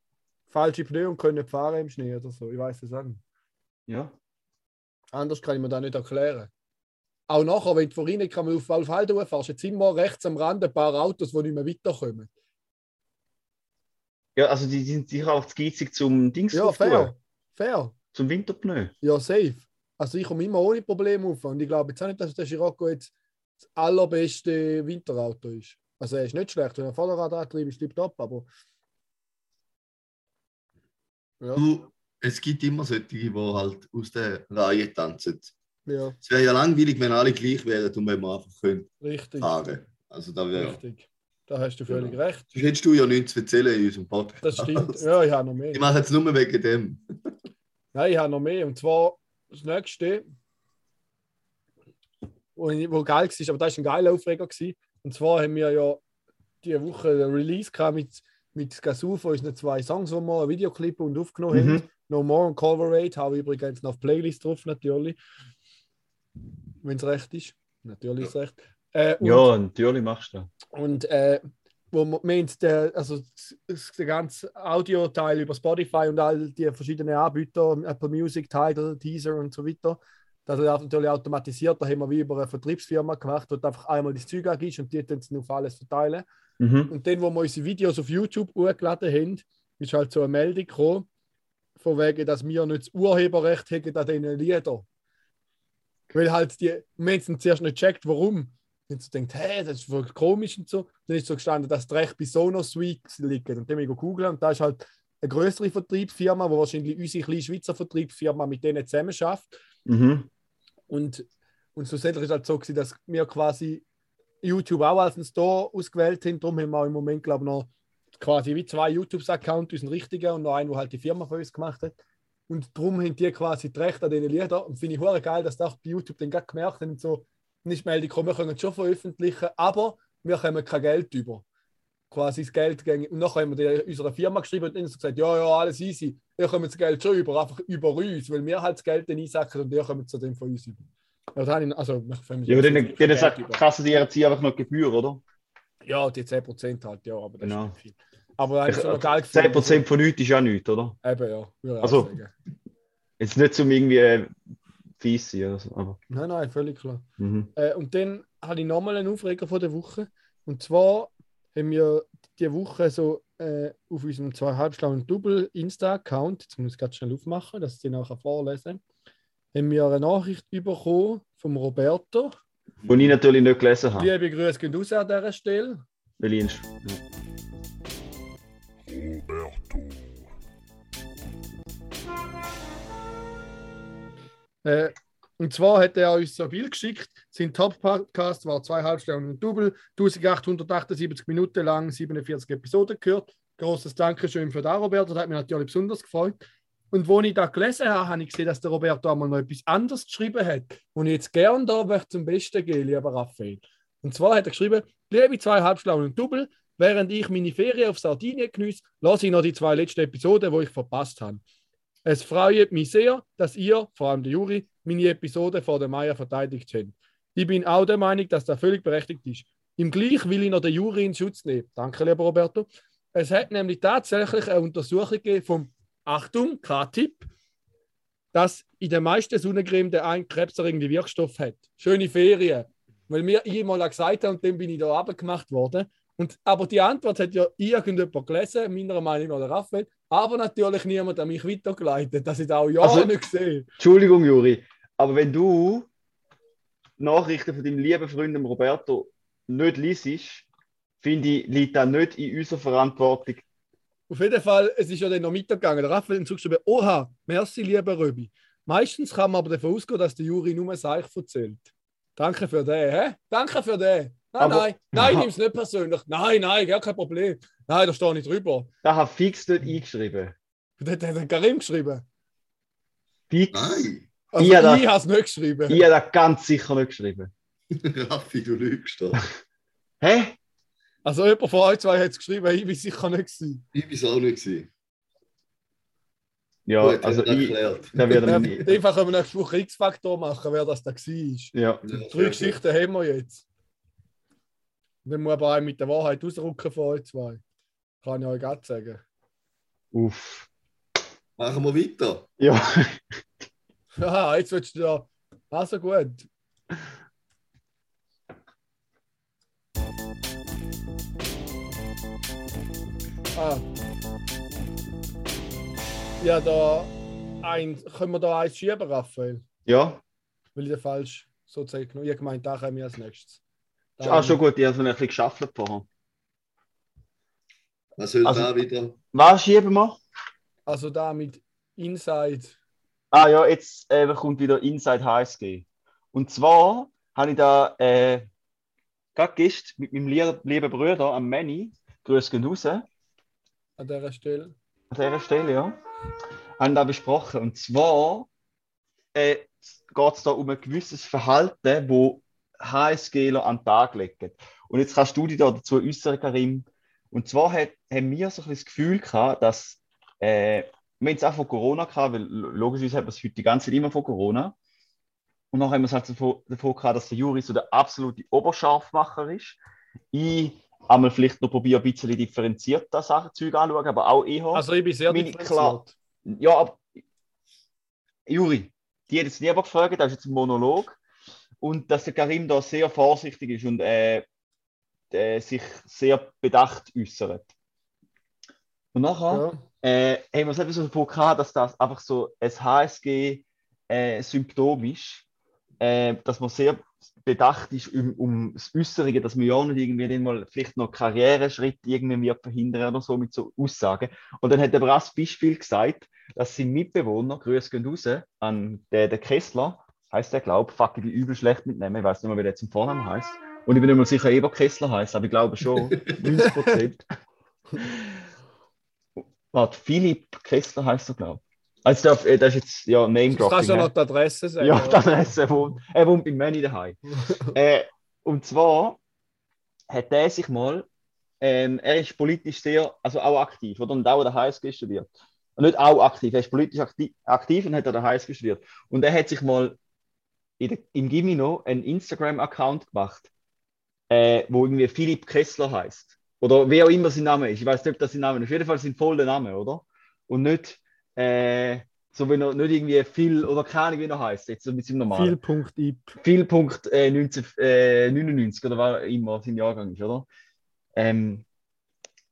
Falsche Pneu und können nicht fahren im Schnee oder so. Ich weiß es auch nicht. Ja. Anders kann ich mir das nicht erklären. Auch nachher, wenn du Rieneck einmal auf Walfhalden fährst, jetzt immer rechts am Rand ein paar Autos, die nicht mehr weiterkommen. Ja, also die sind sicher auch zu geizig zum Dings Ja, fair. Fair. zum Winterpneu. Ja, safe. Also ich komme immer ohne Probleme auf. Und ich glaube jetzt auch nicht, dass der Scirocco jetzt das allerbeste Winterauto ist. Also er ist nicht schlecht, wenn er Vorderradantrieb ist, tiptop, aber ja, Du, es gibt immer solche, die halt aus der Reihe tanzen. Ja, Es wäre ja langweilig, wenn alle gleich wären und wenn wir einfach können richtig, fahren Also da wäre. richtig. Da hast du völlig Genau. recht. Sonst hättest du ja nichts zu erzählen in unserem Podcast. Das stimmt. Ja, ich habe noch mehr. Ich mache jetzt nur wegen dem. Nein, ich habe noch mehr. Und zwar das nächste, wo, wo geil war, aber das war ein geiler Aufreger. Gewesen. Und zwar haben wir ja diese Woche einen Release gehabt mit, mit Gazoo von unseren zwei Songs, die wir Videoclip und aufgenommen Mhm. haben. No More und Coverate habe ich übrigens noch auf Playlist drauf, natürlich. Wenn es recht ist. Natürlich ist es recht. Äh, und, Ja, natürlich machst du das. und äh, wo man meint, der, also der ganze Audio-Teil über Spotify und all die verschiedenen Anbieter, Apple Music, Tidal, Teaser und so weiter, das läuft natürlich automatisiert. Da haben wir wie über eine Vertriebsfirma gemacht, wo du einfach einmal das Zeug angibst und die dann auf alles verteilen. Mhm. Und dann, wo wir unsere Videos auf YouTube hochgeladen haben, ist halt so eine Meldung gekommen, von wegen, dass wir nicht das Urheberrecht hätten an diesen Liedern. Weil halt die, es zuerst nicht gecheckt, warum. Und so denkt, hä, das ist voll komisch und so. Dann ist so gestanden, dass das Recht bei Sonos liegt. Und dann haben wir gegoogelt und da ist halt eine größere Vertriebsfirma, wo wahrscheinlich unsere kleine Schweizer Vertriebsfirma mit denen zusammen schafft. Mhm. Und, und schlussendlich ist halt so, gewesen, dass wir quasi YouTube auch als einen Store ausgewählt haben. Darum haben wir im Moment, glaube ich, noch quasi wie zwei YouTube-Accounts, unseren richtigen und noch einen, wo halt die Firma für uns gemacht hat. Und darum haben die quasi die Rechte an diesen Liedern. Und finde ich hure geil, dass das auch bei YouTube dann gerade gemerkt haben und so nicht melden, komm, wir können es schon veröffentlichen, aber wir kommen kein Geld über. Quasi das Geld gehen. Und nachher haben wir unserer Firma geschrieben und dann so gesagt, ja, ja, alles easy, ihr kommt das Geld schon über, einfach über uns, weil wir halt das Geld dann einsacken und ihr kommt zu dem von uns über. Ja, da habe ich, also, Ja, aber dann, dann sagt, kassen die jetzt einfach noch Gebühr, oder? Ja, die 10% halt, ja, aber das Genau. ist nicht viel. Aber eigentlich so noch geil 10% von nichts ist ja nichts, oder? Eben, ja. ich Also- auch. Jetzt nicht zum irgendwie äh, fies sein oder so, aber. Nein, nein, völlig klar. Mhm. Äh, und dann habe ich nochmal einen Aufreger von der Woche. Und zwar haben wir diese Woche so äh, auf unserem zweieinhalb schlauen Double Insta-Account, jetzt muss ich es gerade schnell aufmachen, dass ich den nachher vorlesen haben wir eine Nachricht bekommen vom Roberto. Wo ich natürlich nicht gelesen habe. Liebe Grüße gehen raus an dieser Stelle. Ich Äh, und zwar hat er uns so Bild geschickt. Sein Top-Podcast war zweieinhalb Stunden und Double, 1878 Minuten lang, 47 Episoden gehört. Großes Dankeschön für das, Roberto. Das hat mich natürlich besonders gefreut. Und wo ich da gelesen habe, habe ich gesehen, dass der Roberto einmal noch etwas anderes geschrieben hat. Und ich jetzt gern da möchte zum Besten gehen, lieber Raphael. Und zwar hat er geschrieben: Liebe zwei Halbschlauen und Double, während ich meine Ferien auf Sardinien genieße, lasse ich noch die zwei letzten Episoden, wo ich verpasst habe. Es freut mich sehr, dass ihr, vor allem der Juri, meine Episode vor der Meier verteidigt habt. Ich bin auch der Meinung, dass das völlig berechtigt ist. Im Gleich will ich noch den Juri in Schutz nehmen. Danke, lieber Roberto. Es hat nämlich tatsächlich eine Untersuchung gegeben vom, Achtung, K-Tipp, dass in der meisten Sonnencreme der ein krebserregende Wirkstoff hat. Schöne Ferien. Weil mir mal gesagt haben und dann bin ich da abgemacht worden. Und, aber die Antwort hat ja irgendjemand gelesen, meiner Meinung nach der Raphael, aber natürlich niemand an mich weitergeleitet, dass ich das auch ja Also- nicht sehe. Entschuldigung, Juri, aber wenn du Nachrichten von deinem lieben Freund Roberto nicht liest, finde ich, liegt das nicht in unserer Verantwortung. Auf jeden Fall, es ist ja dann noch weitergegangen. Der Raphael hat zurückgeschrieben, oha, merci, lieber Röbi. Meistens kann man aber davon ausgehen, dass der Juri nur Seich erzählt. Danke für den, hä? Danke für den. Nein, Aber- nein, nein, nimm es nicht persönlich. Nein, nein, gar kein Problem. Nein, da stehe ich drüber. Da hat fix nicht eingeschrieben. Das hat der Karim geschrieben. Fix. Nein, Also Ja, ich habe es nicht geschrieben. Ich habe das ganz sicher nicht geschrieben. Raffi, du lügst da. Hä? Also jemand von euch zwei hat es geschrieben, ich bin sicher nicht gewesen. Ich war es auch nicht. Gewesen. Ja, Gut, also hat er ich, erklärt. da werden wir Ja, nicht. einfach können wir nächste Woche X-Faktor machen, wer das da war. Ja. Ja, Drei sehr Geschichten haben wir jetzt. Dann muss aber einen mit der Wahrheit ausrücken von euch zwei. Kann ich euch gerade sagen. Uff. Machen wir weiter. Ja. Aha, jetzt willst du da. Also gut. Ah. Ja, da ein, können wir da eins schieben, Raphael? Ja. Weil ich den falsch so zeigt. Ich habe gemeint, da kommen wir als nächstes. Ist auch schon gut, ich habe so ein bisschen geschafft vorher. Was soll Also- da wieder? Was schieben wir? Also da mit Inside. Ah ja, jetzt äh, kommt wieder Inside HSG. Und zwar habe ich da äh, gerade gestern mit meinem lieben, lieben Bruder, am Manny, Grüß gehen raus, an an dieser Stelle. dieser Stelle, ja, haben da besprochen. Und zwar äh, geht es da um ein gewisses Verhalten, wo HSGler an den Tag legen. Und jetzt kannst du dich da dazu äußern, Karim. Und zwar hat, haben wir so ein bisschen das Gefühl gehabt, dass äh, wir haben es auch von Corona gehabt, weil logischerweise hat man es heute die ganze Zeit immer von Corona. Und dann haben wir es halt davon, davon gehabt, dass der Juri so der absolute Oberscharfmacher ist. Ich einmal vielleicht noch probiere, ein bisschen differenziert das Sachen Zeug anschauen, aber auch eher. Also ich bin sehr differenziert. Ja, aber Juri, die hat jetzt lieber gefragt, das ist jetzt ein Monolog. Und dass der Karim da sehr vorsichtig ist und äh, äh, sich sehr bedacht äußert. Und nachher Ja. äh, haben wir es eben so gehabt, dass das einfach so ein HSG-Symptom ist, äh, dass man sehr bedacht ist um, um das Äußerige, dass man ja nicht irgendwie den mal vielleicht noch Karriereschritt irgendwie wird verhindern oder so mit so Aussagen. Und dann hat er auch das Beispiel gesagt, dass sein Mitbewohner, Grüße gehen raus, an den, den Kessler, heißt der, glaube ich, fuck, ich bin übel schlecht mitnehmen, ich weiß nicht mehr, wie der zum Vornamen heißt. Und ich bin nicht mehr sicher, Eber Kessler heißt, aber ich glaube schon, 90 Prozent. Warte, Philipp Kessler heißt er, glaube ich. Also, das, äh, das ist jetzt ja Name Du kannst ja Dropping. noch die Adresse sagen. Ja, die Adresse wohnt. Er wohnt bei Manny daheim. äh, und zwar hat er sich mal, ähm, er ist politisch sehr, also auch aktiv, oder? Und auch HSG studiert. Und nicht auch aktiv, er ist politisch aktiv, aktiv und hat HSG studiert. Und er hat sich mal in der, noch einen Instagram-Account gemacht, äh, wo irgendwie Philipp Kessler heißt. Oder wer auch immer sein Name ist. Ich weiß nicht, ob das sein Name ist. Auf jeden Fall sein voller Name, oder? Und nicht, äh, so wenn er nicht irgendwie viel, oder keine Ahnung, wie er heißt, jetzt so mit seinem normalen. Viel Punkt äh, 19, äh, 99 oder war immer sein Jahrgang ist, oder? Ähm,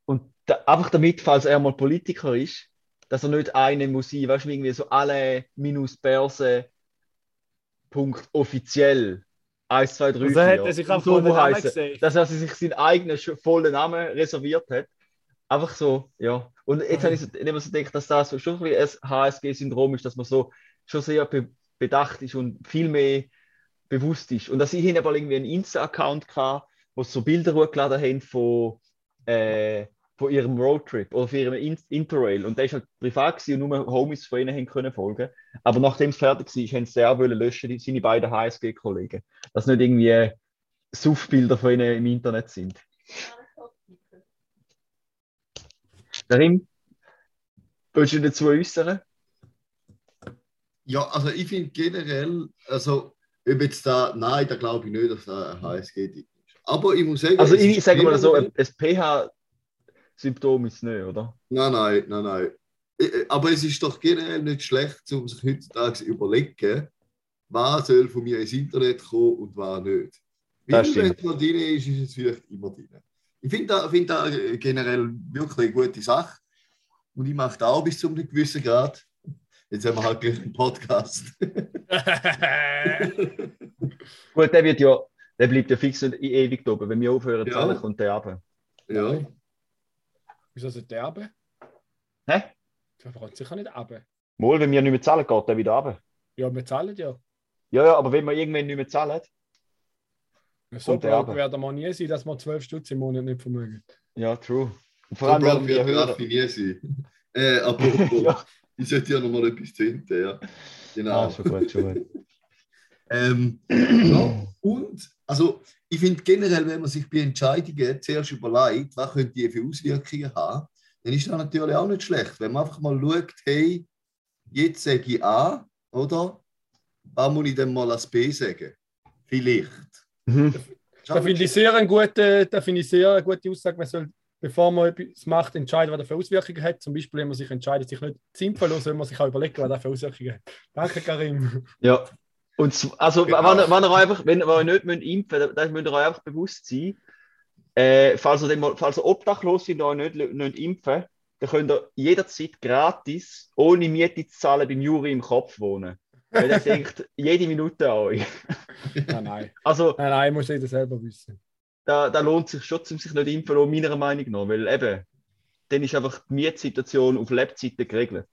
und da, einfach damit, falls er mal Politiker ist, dass er nicht eine muss sein, weißt du, irgendwie so alle minus Börse Punkt offiziell 1, 2, 3, Also 4. hat er sich einfach so heißen, dass er sich seinen eigenen vollen Namen reserviert hat. Einfach so, ja. Und jetzt habe ich habe so gedacht, dass das so schon ein HSG-Syndrom ist, dass man so schon sehr be bedacht ist und viel mehr bewusst ist. Und dass ich aber irgendwie einen Insta-Account hatte, wo so Bilder hochgeladen haben von, äh, von ihrem Roadtrip oder von ihrem In Interrail. Und der ist halt privat gewesen und nur Homies von ihnen haben können folgen. Aber nachdem es fertig war, haben sie auch wollen löschen, die- seine beiden HSG-Kollegen. Dass nicht irgendwie Suff-Bilder von ihnen im Internet sind. Darin, willst du dazu äußern? Ja, also ich finde generell, also ob jetzt da, nein, da glaube ich nicht, dass da ein HSG ist. Aber ich muss sagen, Also ich sage mal so, ein ein pH-Symptom ist es nicht, oder? Nein, nein, nein, nein. Aber es ist doch generell nicht schlecht, um sich heutzutage zu überlegen, was soll von mir ins Internet kommen und was nicht. Weil wenn es noch drin ist, ist es vielleicht immer drin. Ich finde das, find das generell wirklich eine gute Sache. Und ich mache das auch bis zu einem gewissen Grad. Jetzt haben wir halt gleich einen Podcast. Gut, der wird ja, der bleibt ja fix und ewig oben. Wenn wir aufhören zu Ja. zahlen, kommt der runter. ja. Wieso sollte der runter? Hä? Der braucht sicher nicht runter. Mal, wenn wir nicht mehr zahlen, geht der wieder runter. Ja, wir zahlen ja. Ja, ja, aber wenn wir irgendwann nicht mehr zahlen, So Kommt der broke werden wir nie sein, dass wir 12 Stutz im Monat nicht vermögen. ja, true. Und vor So allem werden wir. Raffi nie sein. Äh, apropos, ja, ich sollte ja noch mal etwas zu hinten, ja. Genau. ah, schon gut, schon gut. Ähm, ja, und, also, ich finde generell, wenn man sich bei Entscheidungen zuerst überlegt, was könnte die für Auswirkungen haben, dann ist das natürlich auch nicht schlecht. Wenn man einfach mal schaut, hey, jetzt sage ich A, oder? Was muss ich denn mal als B sagen? Vielleicht. Mhm. Da finde ich sehr eine gute, da finde ich sehr eine gute Aussage. Man soll, bevor man etwas macht, entscheiden, was das für Auswirkungen hat. Zum Beispiel, wenn man sich entscheidet, sich nicht zu impfen zu lassen, soll man sich auch überlegen, was das für Auswirkungen hat. Danke, Karim. Ja. Und also, Genau. wenn, wenn ihr einfach, wenn ihr nicht müsst impfen müsst, dann müsst ihr euch einfach bewusst sein, äh, falls, ihr mal, falls ihr obdachlos seid und euch nicht, nicht impfen, dann könnt ihr jederzeit gratis, ohne Miete zu zahlen, beim Juri im Kopf wohnen. Weil der denkt jede Minute an euch. Nein, nein. Also, Nein, nein, muss jeder selber wissen. da, da lohnt sich schon, um sich nicht impfen meiner Meinung nach. Weil eben, dann ist einfach die Mietsituation auf Lebzeiten geregelt.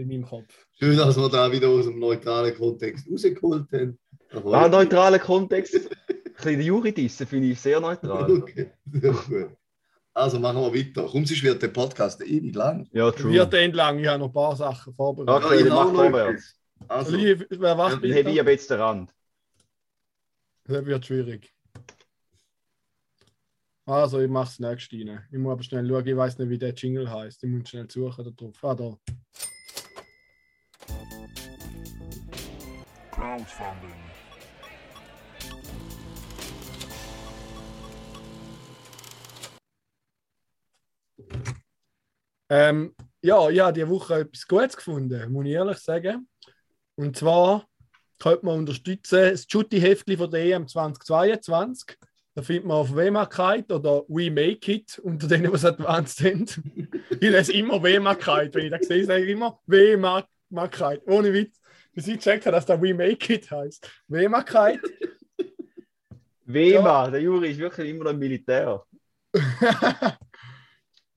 In meinem Kopf. Schön, dass wir da wieder aus dem neutralen Kontext rausgeholt haben. Ah, mich. neutraler Kontext. Ein bisschen den Juri dissen finde ich sehr neutral. Okay, sehr gut. Also machen wir weiter. Komm, sonst wird der Podcast ewig lang. Ja, true. Wird entlang, ich habe noch ein paar Sachen vorbereitet. Okay, ich dann auch mach noch vorwärts. Also, Lieb, wer wach Ja, Dann habe ich aber jetzt den Rand. Das wird schwierig. Also, ich mache das nächste rein. Ich muss aber schnell schauen, ich weiß nicht, wie der Jingle heißt. Ich muss schnell suchen da drauf. Ah, da. Crowdfunding. Ähm, ja, ich habe diese Woche etwas Gutes gefunden, muss ich ehrlich sagen. Und zwar könnte man unterstützen das Jutti-Heftli von der EM 2022. Da findet man auf WMAKite oder We Make It unter denen, was advanced sind. ich lese immer WMAKite, wenn ich das sehe, sage ich immer WMAKite. Ohne Witz. Bis ich gecheckt habe, dass da We Make It heißt. WMAKite. Wema, der Juri ist wirklich immer noch im Militär.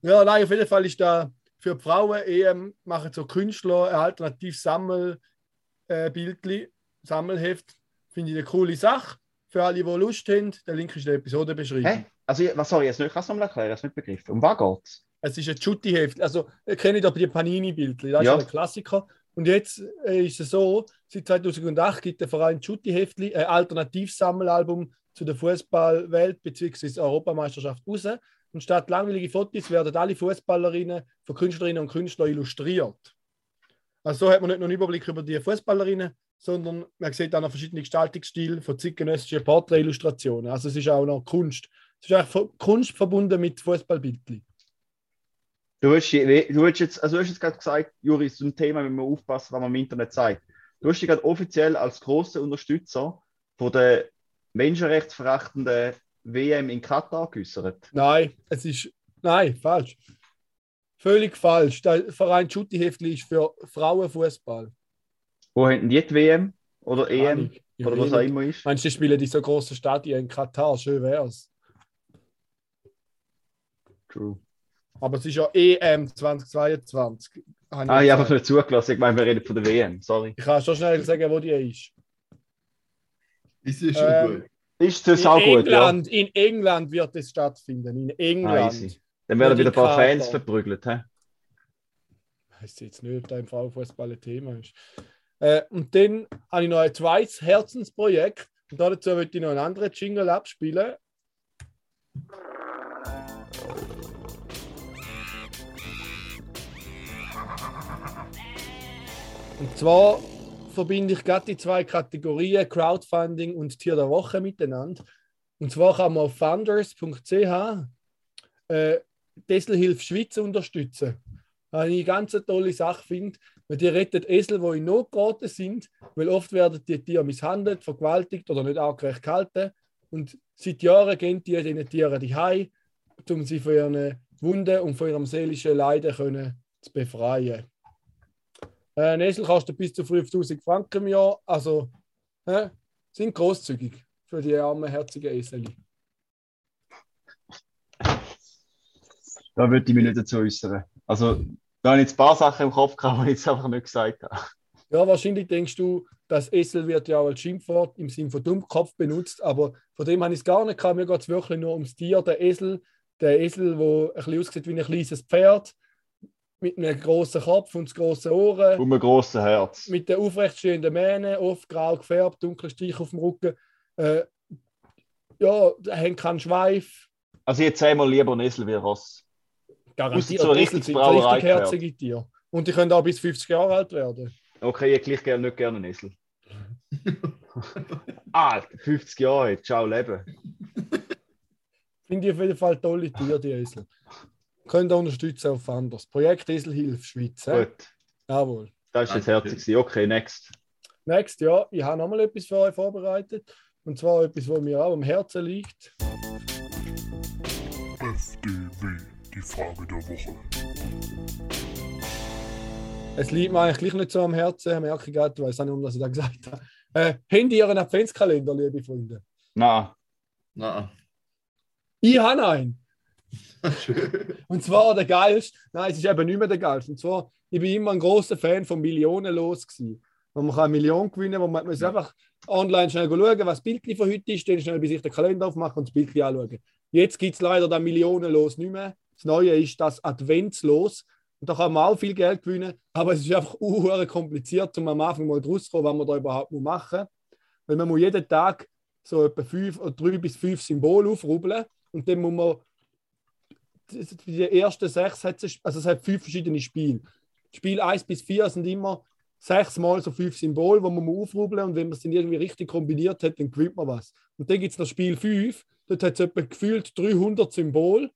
ja, nein, auf jeden Fall ist da für die Frauen EM machen so Künstler ein alternatives Sammel, äh, Sammelheft. Finde ich eine coole Sache. Für alle, die Lust haben, der Link ist in der Episode beschrieben. Hä? Also, was soll ich jetzt nicht? Kannst du nochmal erklären? Ich habe es nicht begriffen. Um was geht's? Es ist ein Jutti-Heft. Also, ihr kennt aber die Panini-Bildli, das Ja. ist ein Klassiker. Und jetzt äh, ist es so, seit 2008 gibt der Verein Jutti-Heftli ein Alternativsammelalbum zu der Fußballwelt bzw. Europameisterschaft raus. Und statt langweilige Fotos werden alle Fußballerinnen von Künstlerinnen und Künstlern illustriert. Also so hat man nicht nur einen Überblick über die Fußballerinnen, sondern man sieht auch noch verschiedene Gestaltungsstile von zeitgenössischen Porträtillustrationen. Also es ist auch noch Kunst. Es ist eigentlich Kunst verbunden mit Fußballbildchen. Du hast, du hast jetzt, also du hast jetzt gerade gesagt, Juri, ist ein Thema, wenn man aufpassen, was man im Internet zeigt. Du hast dich gerade offiziell als großer Unterstützer von der menschenrechtsverachtenden WM in Katar geäußert. Nein, es ist. Nein, falsch. Völlig falsch. Der Verein Schutti-Heftli ist für Frauenfußball. Wo haben die die WM oder EM Ahnung. Ja, oder was auch immer ist? Meinst du, die spielen in so großen Stadien in Katar? Schön wär's. True. Aber es ist ja EM 2022. Habe Ah, ich habe nicht zugelassen. Ich meine, wir reden von der WM. Sorry. Ich kann schon schnell sagen, wo die ist. Ist ja schon Ähm, gut. Ist das In auch gut, ja? England, in England wird es stattfinden. In Ah, England. easy. Dann werden wieder ein paar Indikator. Fans verprügelt. Hä? Ich weiß jetzt nicht, ob da im Frauenfußball ein Thema ist. Äh, und dann habe ich noch ein zweites Herzensprojekt. Und dazu möchte ich noch einen anderen Jingle abspielen. Und zwar verbinde ich gerade die zwei Kategorien Crowdfunding und Tier der Woche miteinander. Und zwar kann man auf funders.ch äh, Tesselhilfe Schweiz unterstützen. Was ich eine ganz tolle Sache finde, weil die rettet Esel, die in Not geraten sind, weil oft werden die Tiere misshandelt, vergewaltigt oder nicht artgerecht gehalten. Und seit Jahren gehen die diesen Tieren die Hai, um sie von ihren Wunden und von ihrem seelischen Leiden können zu befreien. Äh, ein Esel kostet bis zu 5000 Franken im Jahr, also äh, sind großzügig für die armen, herzigen Esel. Da würde ich mich nicht dazu äußern. Also, da habe ich jetzt ein paar Sachen im Kopf gehabt, die ich jetzt einfach nicht gesagt habe. Ja, wahrscheinlich denkst du, das Esel wird ja auch als Schimpfwort im Sinn von Dummkopf benutzt, aber von dem habe ich es gar nicht gehabt. Mir geht es wirklich nur ums Tier, der Esel. Der Esel, der ein bisschen aussieht wie ein kleines Pferd, mit einem großen Kopf und großen Ohren, Um ein grosses Herz. mit den aufrechtstehenden Mähnen, oft grau gefärbt, dunkler Stich auf dem Rücken. Äh, ja, der hat keinen Schweif. Also, jetzt einmal lieber ein Esel wie Ross. Garantiert, so richtiges sind richtig herzige Tiere. Und die können auch bis 50 Jahre alt werden. Okay, ich gleich gerne nicht gerne einen Esel. ah, 50 Jahre, ciao Leben. Finde ich auf jeden Fall tolle Tiere, die Esel. Könnt ihr unterstützen auf anders. Projekt Eselhilfe Schweiz. hä? Gut, Jawohl. das ist jetzt Danke. herzig. gewesen. Okay, next. Next, ja, ich habe nochmal etwas für euch vorbereitet. Und zwar etwas, was mir auch am Herzen liegt. FDW, die Frage der Woche. Es liegt mir eigentlich gleich nicht so am Herzen, merke ich gerade, ich weiß auch nicht, was ich da gesagt habe. Äh, habt ihr einen Adventskalender, liebe Freunde? Na, Nein. Ich habe einen. Und zwar der geilste. Nein, es ist eben nicht mehr der geilste. Und zwar, ich bin immer ein großer Fan von Millionen los gewesen. Wo man kann eine Million gewinnen wo man muss einfach online schnell schauen, was das Bild von heute ist, dann schnell bei sich den Kalender aufmachen und das Bild anschauen. Jetzt gibt es leider das Millionenlos nicht mehr. Das Neue ist das Adventslos. Und da kann man auch viel Geld gewinnen, aber es ist einfach unhöher kompliziert, um am Anfang mal draus zu kommen, was man da überhaupt machen muss. Weil man muss jeden Tag so etwa fünf oder drei bis fünf Symbole aufrubbeln und dann muss man die ersten sechs hat es, also es hat fünf verschiedene Spiele. Spiel 1 bis 4 sind immer sechs Mal so fünf Symbole, die man aufrubbeln muss. und wenn man es dann irgendwie richtig kombiniert hat, dann gewinnt man was. Und dann gibt es noch Spiel 5, dort hat es etwa gefühlt 300 Symbole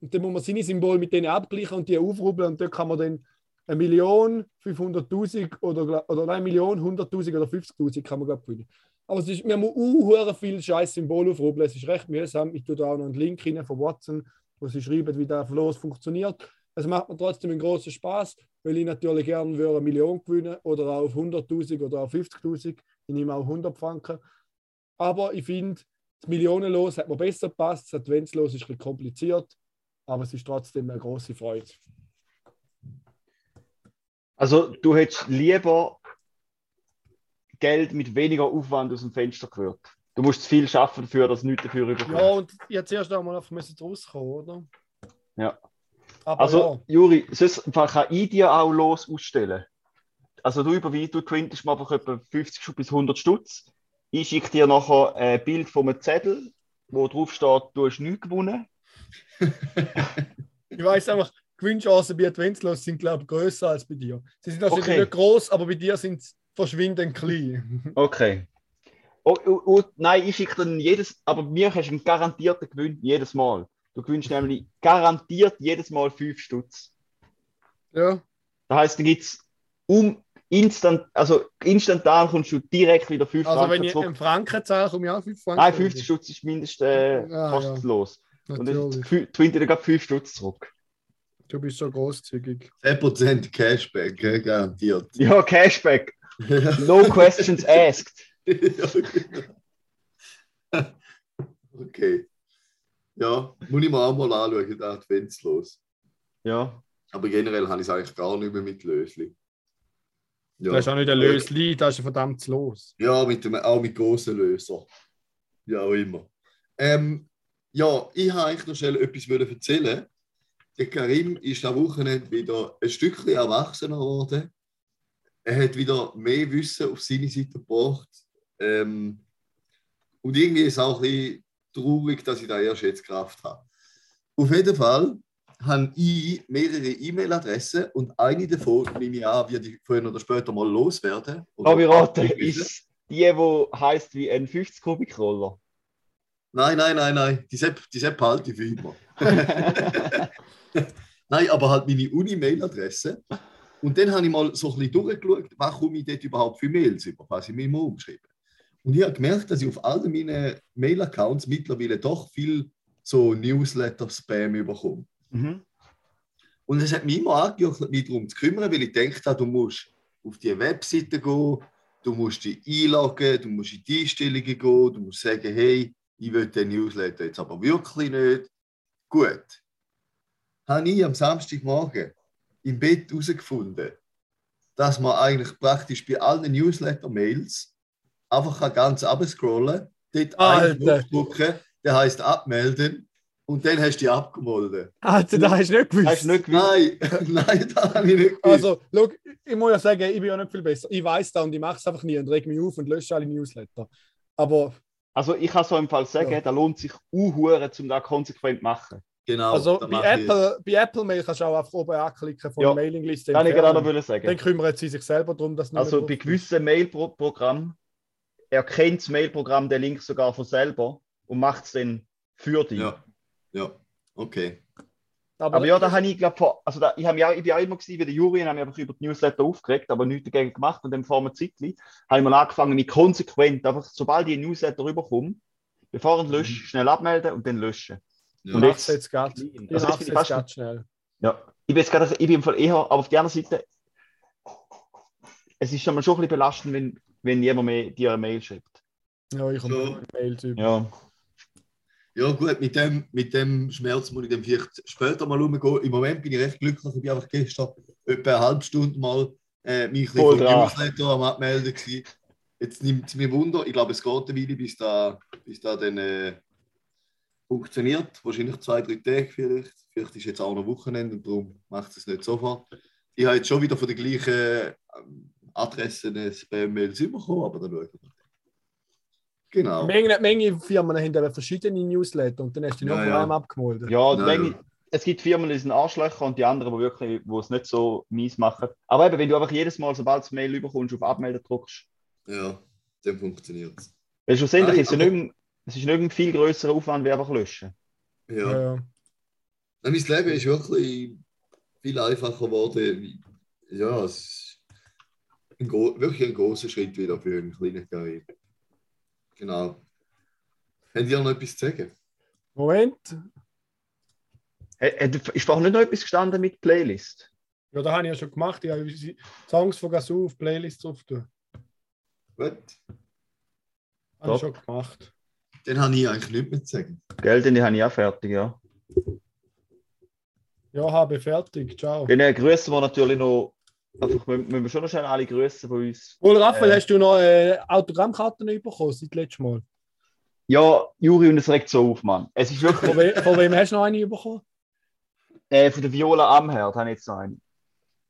und dann muss man seine Symbole mit denen abgleichen und die aufrubbeln und dort kann man dann eine Million, 500.000 oder, oder eine Million, 100.000 oder 50.000 kann man glaub, gewinnen. Aber es ist, wir haben uh, viel scheiß Symbole aufrubbeln. Es ist recht mühsam. Ich tue da auch noch einen Link rein von Watson, wo sie schreiben, wie der Floß funktioniert. Es macht mir trotzdem einen großen Spaß, weil ich natürlich gerne würde eine Million gewinnen oder auf 100.000 oder auf 50.000. Ich nehme auch 100 Franken. Aber ich finde, das Millionenlos hat mir besser gepasst. Das Adventslos ist ein bisschen kompliziert, aber es ist trotzdem eine große Freude. also du hättest lieber Geld mit weniger Aufwand aus dem Fenster gewürgt. Du musst zu viel schaffen dafür, dass du nichts dafür überkommst. Ja, und hätte zuerst einmal einfach müssen rauskommen, oder? Ja. Aber Also, Juri, sonst kann ich dir auch los ausstellen. Also, du überweist, du quintest mir einfach etwa 50 Stutz bis 100 Stutz. Ich schicke dir nachher ein Bild von einem Zettel, wo drauf steht, du hast nichts gewonnen. ja, ich weiß einfach, Gewinnchancen bei Adventslos sind, glaube ich, größer als bei dir. Sie sind natürlich Okay. nicht groß, aber bei dir sind sie verschwindend klein. Okay. Oh, oh, oh, nein, ich schicke dann jedes, aber mir hast du einen garantierten Gewinn jedes Mal. Du gewinnst nämlich garantiert jedes Mal 5 Stutz. Ja. Das heißt, dann gibt es um instant, also instantan kommst du direkt wieder 5 Also wenn Franken ich zurück. einen Franken zahle, komme ich auch 5 Franken. Nein, 50 Stutz ist mindestens äh, Ja, kostenlos. Und dann Natürlich. twint dir gerade 5 Stutz zurück. Du bist so großzügig. 10% Cashback, garantiert. Ja, Cashback. Ja, No questions asked. Genau. okay. Ja, muss ich mir auch mal anschauen, der Adventslos. Ja. Aber generell habe ich es eigentlich gar nicht mehr mit Lösli. Ja. Das ist auch nicht ein Lösli, das ist ein verdammtes Los. Ja, mit dem, auch mit großen Löser. Ja, auch immer. Ähm, ja, ich habe eigentlich noch schnell etwas erzählen. Der Karim ist am Wochenende wieder ein Stückchen erwachsener geworden. Er hat wieder mehr Wissen auf seine Seite gebracht. Ähm, und irgendwie ist es auch ein bisschen traurig, dass ich da erst jetzt Kraft habe. Auf jeden Fall habe ich mehrere E-Mail-Adressen und eine davon nehme ich an, wird ich früher oder später mal loswerden. Aber ich rate, abwickle. ist die, die heisst wie ein 50-Kubik-Roller. Nein, nein, nein, nein. Die Sepp, die Sepp halte ich für immer. nein, aber halt meine Uni-Mail-Adresse. Und dann habe ich mal so ein bisschen durchgeschaut, was komme ich dort überhaupt für Mails über, was ich mir immer umgeschrieben Und ich habe gemerkt, dass ich auf all meinen Mail-Accounts mittlerweile doch viel so Newsletter-Spam bekomme. Mhm. Und es hat mich immer angejuckt, mich darum zu kümmern, weil ich denke, du musst auf die Webseite gehen, du musst dich einloggen, du musst in die Einstellungen gehen, du musst sagen, hey, ich will den Newsletter jetzt aber wirklich nicht. Gut. Habe ich am Samstagmorgen im Bett herausgefunden, dass man eigentlich praktisch bei allen Newsletter-Mails einfach kann ganz abscrollen, dort. Knopf drücken, der heißt abmelden und dann hast du dich abgemeldet. Alter, das hast du nicht gewusst. Hast du nicht gewusst? Nein, nein, das habe ich nicht gewusst. Also, schau, ich muss ja sagen, ich bin ja nicht viel besser. Ich weiß da und ich mache es einfach nie und reg mich auf und lösche alle Newsletter. Aber Also ich kann so im Fall sagen, Ja. da lohnt sich uhuere, um das konsequent zu machen. genau, also bei Apple, bei Apple Mail kannst du auch einfach oben anklicken von Ja. der Mailingliste. Kann ich gerade sagen. Dann kümmern sie sich selber darum, dass nicht Also bei gewissen Mailprogrammen erkennt das Mailprogramm den Link sogar von selber und macht es dann für dich. Ja, ja, okay. Aber, Aber ja, da habe ich, glaube also da, ich, hab ich bin auch immer gewesen, wie der Juri, und habe mich einfach über die Newsletter aufgeregt, aber nichts dagegen gemacht. Und dann vor einem Zeitchen habe ich mal angefangen, mich konsequent, einfach sobald ich einen Newsletter rüberkomme, bevor ich lösche, schnell abmelden und dann löschen. Ja. Und ich jetzt- jetzt gerade. Ich Also ich jetzt fast- gerade schnell. Ja, ich bin jetzt gerade, ich bin im Fall eher, aber auf der anderen Seite, es ist schon mal schon ein bisschen belastend, wenn, wenn jemand mehr dir eine Mail schreibt. Ja, ich komme So. Mails über. Ja, Ja, gut, mit dem, mit dem Schmerz muss ich dann vielleicht später mal umgehen. Im Moment bin ich recht glücklich. Ich bin einfach gestern etwa eine halbe Stunde mal äh, mich dran. Newsletter am Abmelden gewesen. Jetzt nimmt es mir Wunder. Ich glaube, es geht eine Weile, bis da, bis da dann äh, funktioniert. Wahrscheinlich zwei, drei Tage vielleicht. Vielleicht ist jetzt auch noch Wochenende und darum macht es nicht sofort. Ich habe jetzt schon wieder von der gleichen Adresse eine Spam-Mails bekommen, aber dann schauen wir. Genau. Menge, Menge Firmen haben eben verschiedene Newsletter und dann hast du die Ja, noch von ja. einem abgemeldet. ja, Nein, es gibt Firmen, die sind Arschlöcher und die anderen, die wirklich, wo es nicht so mies machen. Aber eben, wenn du einfach jedes Mal, sobald du Mail überkommst, auf Abmelden drückst, Ja, dann funktioniert es. weil schlussendlich Nein, ist es, aber- nicht, es ist nicht ein viel größerer Aufwand, wie einfach löschen. Ja. Ja, ja. Ja, mein Leben ist wirklich viel einfacher geworden. Ja, es ist ein wirklich ein großer Schritt wieder für einen kleinen Karriere. Genau. Habt ihr noch etwas zu sagen? Moment. Ist vorhin nicht noch etwas gestanden mit Playlist? Ja, das habe ich ja schon gemacht. Ich habe Songs von Gasou auf Playlists drauf tun. Gut, Habe Top. ich schon gemacht. dann habe ich eigentlich nichts mehr zu sagen. Gell, die habe ich auch fertig, ja. Ja, habe fertig. Ciao. Dann äh, grüßen wir natürlich noch, einfach, müssen müssen wir schon noch schnell alle grüßen von uns. Wohl, Raphael, Äh. hast du noch äh, Autogrammkarten bekommen seit letztem Mal? Ja, Juri, und es regt so auf, Mann. Es ist wirklich Von, we von wem hast du noch eine bekommen? äh, von der Viola Amherd, habe ich jetzt noch eine.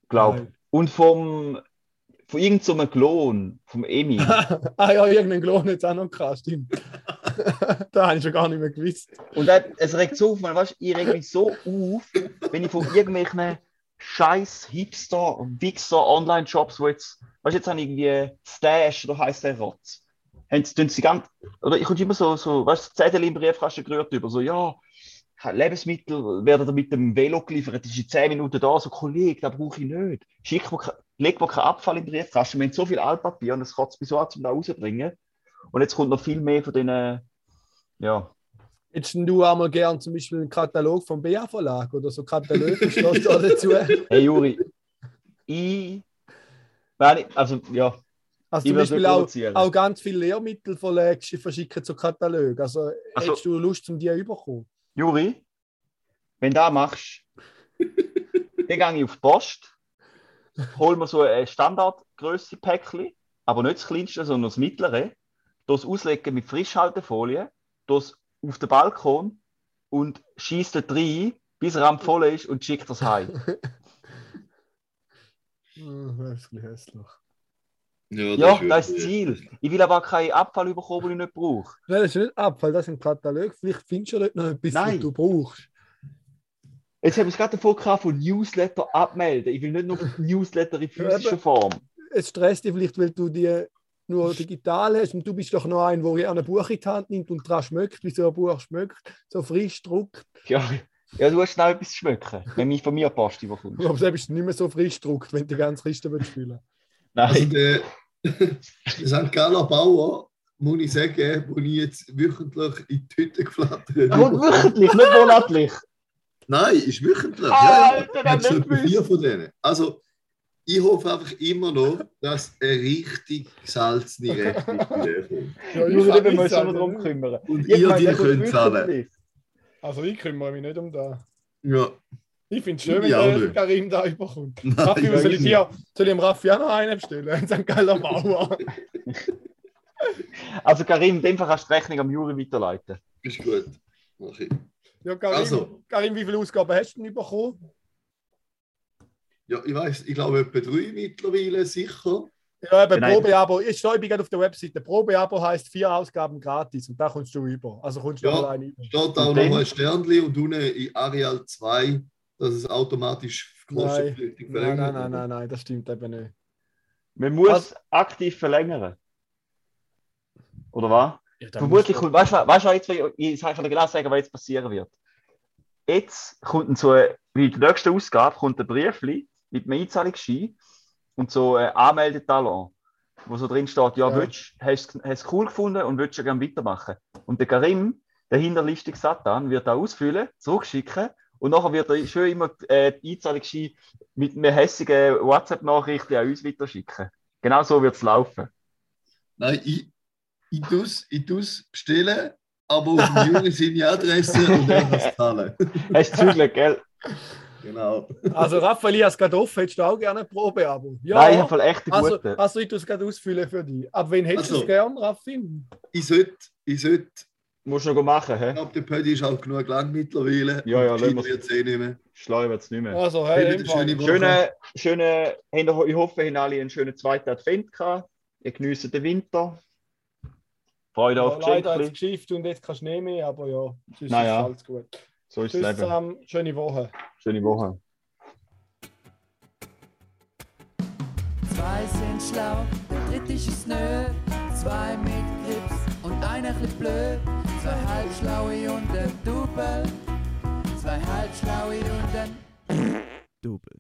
Glaube. Und vom, von irgendeinem so Klon, vom Emi. ah ja, irgendeinen Klon jetzt auch noch gehabt, stimmt. da habe ich schon gar nicht mehr gewusst. Und dann, es regt so auf, man, weißt, ich reg mich so auf, wenn ich von irgendwelchen scheiß Hipster, Wichser, Online-Shops, wo jetzt, weißt du, jetzt habe ich irgendwie Stash oder heisst der Rotz. Haben sie, sie ganz, oder ich komme immer so, so weißt du, Zettel im Briefkasten gerührt über, so, ja, Lebensmittel werden mit dem Velo geliefert, das ist in 10 Minuten da, so, Kollege, das brauche ich nicht. Schick mir, leg mir keinen Abfall im Briefkasten, wir haben so viel Altpapier und das kotzt mich so an, zum da rauszubringen. Und jetzt kommt noch viel mehr von diesen, ja, Hättest du einmal gern zum Beispiel einen Katalog vom BA-Verlag oder so da dazu? hey Juri, ich, also, ja, Also zum Beispiel auch, auch ganz viele Lehrmittel verlegst, die verschicken zu Katalogen. Also, Also- hättest du Lust, um die zu bekommen? Juri, wenn du das machst, dann gehe ich auf die Post, hol mir so ein Standardgröße Päckchen, aber nicht das kleinste, sondern das mittlere, das auslegen mit Frischhaltefolie, das auf den Balkon und schießt dort rein, bis er am voll ist und schickt das heim. Das ist ein bisschen hässlich. Ja, das ist das Ziel. Ich will aber keinen Abfall bekommen, den ich nicht brauche. Nein, das ist nicht Abfall, das ist ein Katalog. Vielleicht findest du dort noch etwas, was Nein. du brauchst. Jetzt habe ich gerade davon gehabt, von Newsletter abmelden. Ich will nicht nur Newsletter in physischer Form. Es stresst dich vielleicht, weil du die nur digital hast und du bist doch noch ein, der ein Buch in die Hand nimmt und dran schmeckt, wie so ein Buch schmeckt, so frisch druckt. Ja, ja du hast schnell etwas zu schmecken, wenn mich von mir Post überkommst. Aber selbst ist nicht mehr so frisch druckt, wenn du die ganze Kiste willst spielen Also Nein, der, der St. Galler Bauer, muss ich sagen, wo ich jetzt wöchentlich in die Tüte geflattert und wöchentlich, nicht monatlich. Nein, ist wöchentlich. Ah, ja, Alter, ja. das Hat schon nicht vier von denen. Also, ich hoffe einfach immer noch, dass eine richtig gesalzene Rechnung kommt. Ja, müssen uns sagen, darum kümmern. Und Ich ihr die könnt zahlen. Also ich kümmere mich nicht um das. Ja. Ich finde es schön, wenn Ich der. Karim da überkommt. Nein, Raffi, was soll ich nicht. dir? Soll ich dem Raffi auch noch einen bestellen? Ein St. Galler Bauer. Also Karim, in dem Fall kannst du die Rechnung am Juri weiterleiten. Ist gut. Mach ich. Ja, Karim, Also. Karim, wie viele Ausgaben hast du denn bekommen? Ja, ich weiß, ich glaube etwa drei mittlerweile sicher. Ja, eben. Probeabo. Ich stehe gerade auf der Webseite. Probeabo heißt vier Ausgaben gratis und da kommst du über. Also kommst du Ja. alleine über. Steht auch Und noch dann? ein Sternli und unten in Areal 2, dass es automatisch kostenpflichtig Nein, verlängert nein, nein, nein, nein, das stimmt eben nicht. Man muss Was? aktiv verlängern. Oder was? Ja, Vermutlich kommt, weißt du, weißt du, jetzt, ich kann dir genau sagen, was jetzt passieren wird. Jetzt kommt ein so, wie in der nächsten Ausgabe, kommt ein Briefli mit einem Einzahlungsschein und so ein Anmeldetalon, wo so drin steht, ja, Ja. willst, hast du es cool gefunden und würdest du gerne weitermachen. Und der Karim, der hinterlistige Satan, wird da ausfüllen, zurückschicken und nachher wird er schön immer äh, die Einzahlungsschein mit einer hässigen WhatsApp-Nachricht an uns weiterschicken. Genau so wird es laufen. Nein, ich, ich tue es ich tu's bestellen, aber auf dem Juri seine Adresse und er kann es zahlen. Hast du gell? Genau. Also, Raphael, ich es gerade offen. Hättest du auch gerne ein Probeabo? Ja. Nein, ich habe voll echt einen also, guten. also, ich tue es gerade ausfüllen für dich. Ab wen hättest du Also. es gern, Raffi? Ich sollte, ich sollte, Musst du noch machen, ich hä? glaube, der Pödi ist auch genug lang mittlerweile. Ja, ja, lassen wird es eh nicht mehr. Schlau wird's nicht mehr. Also, Hey, eine schöne. Schöne, schöne, ich hoffe, ihr habt alle einen schönen zweiten Advent gehabt. Ihr genießt den Winter. Freude ja, auf leider hat Geschenke. es geschifft und jetzt kein Schnee mehr, aber ja, sonst Naja. ist alles gut. So ist Tschüss Leben. zusammen, schöne Woche. Schöne Woche. Zwei sind schlau, der dritte ist nö. Zwei mit Grips und einer chli blöd. Zwei halbschlaue und ein Double. Zwei halbschlaue und ein Double.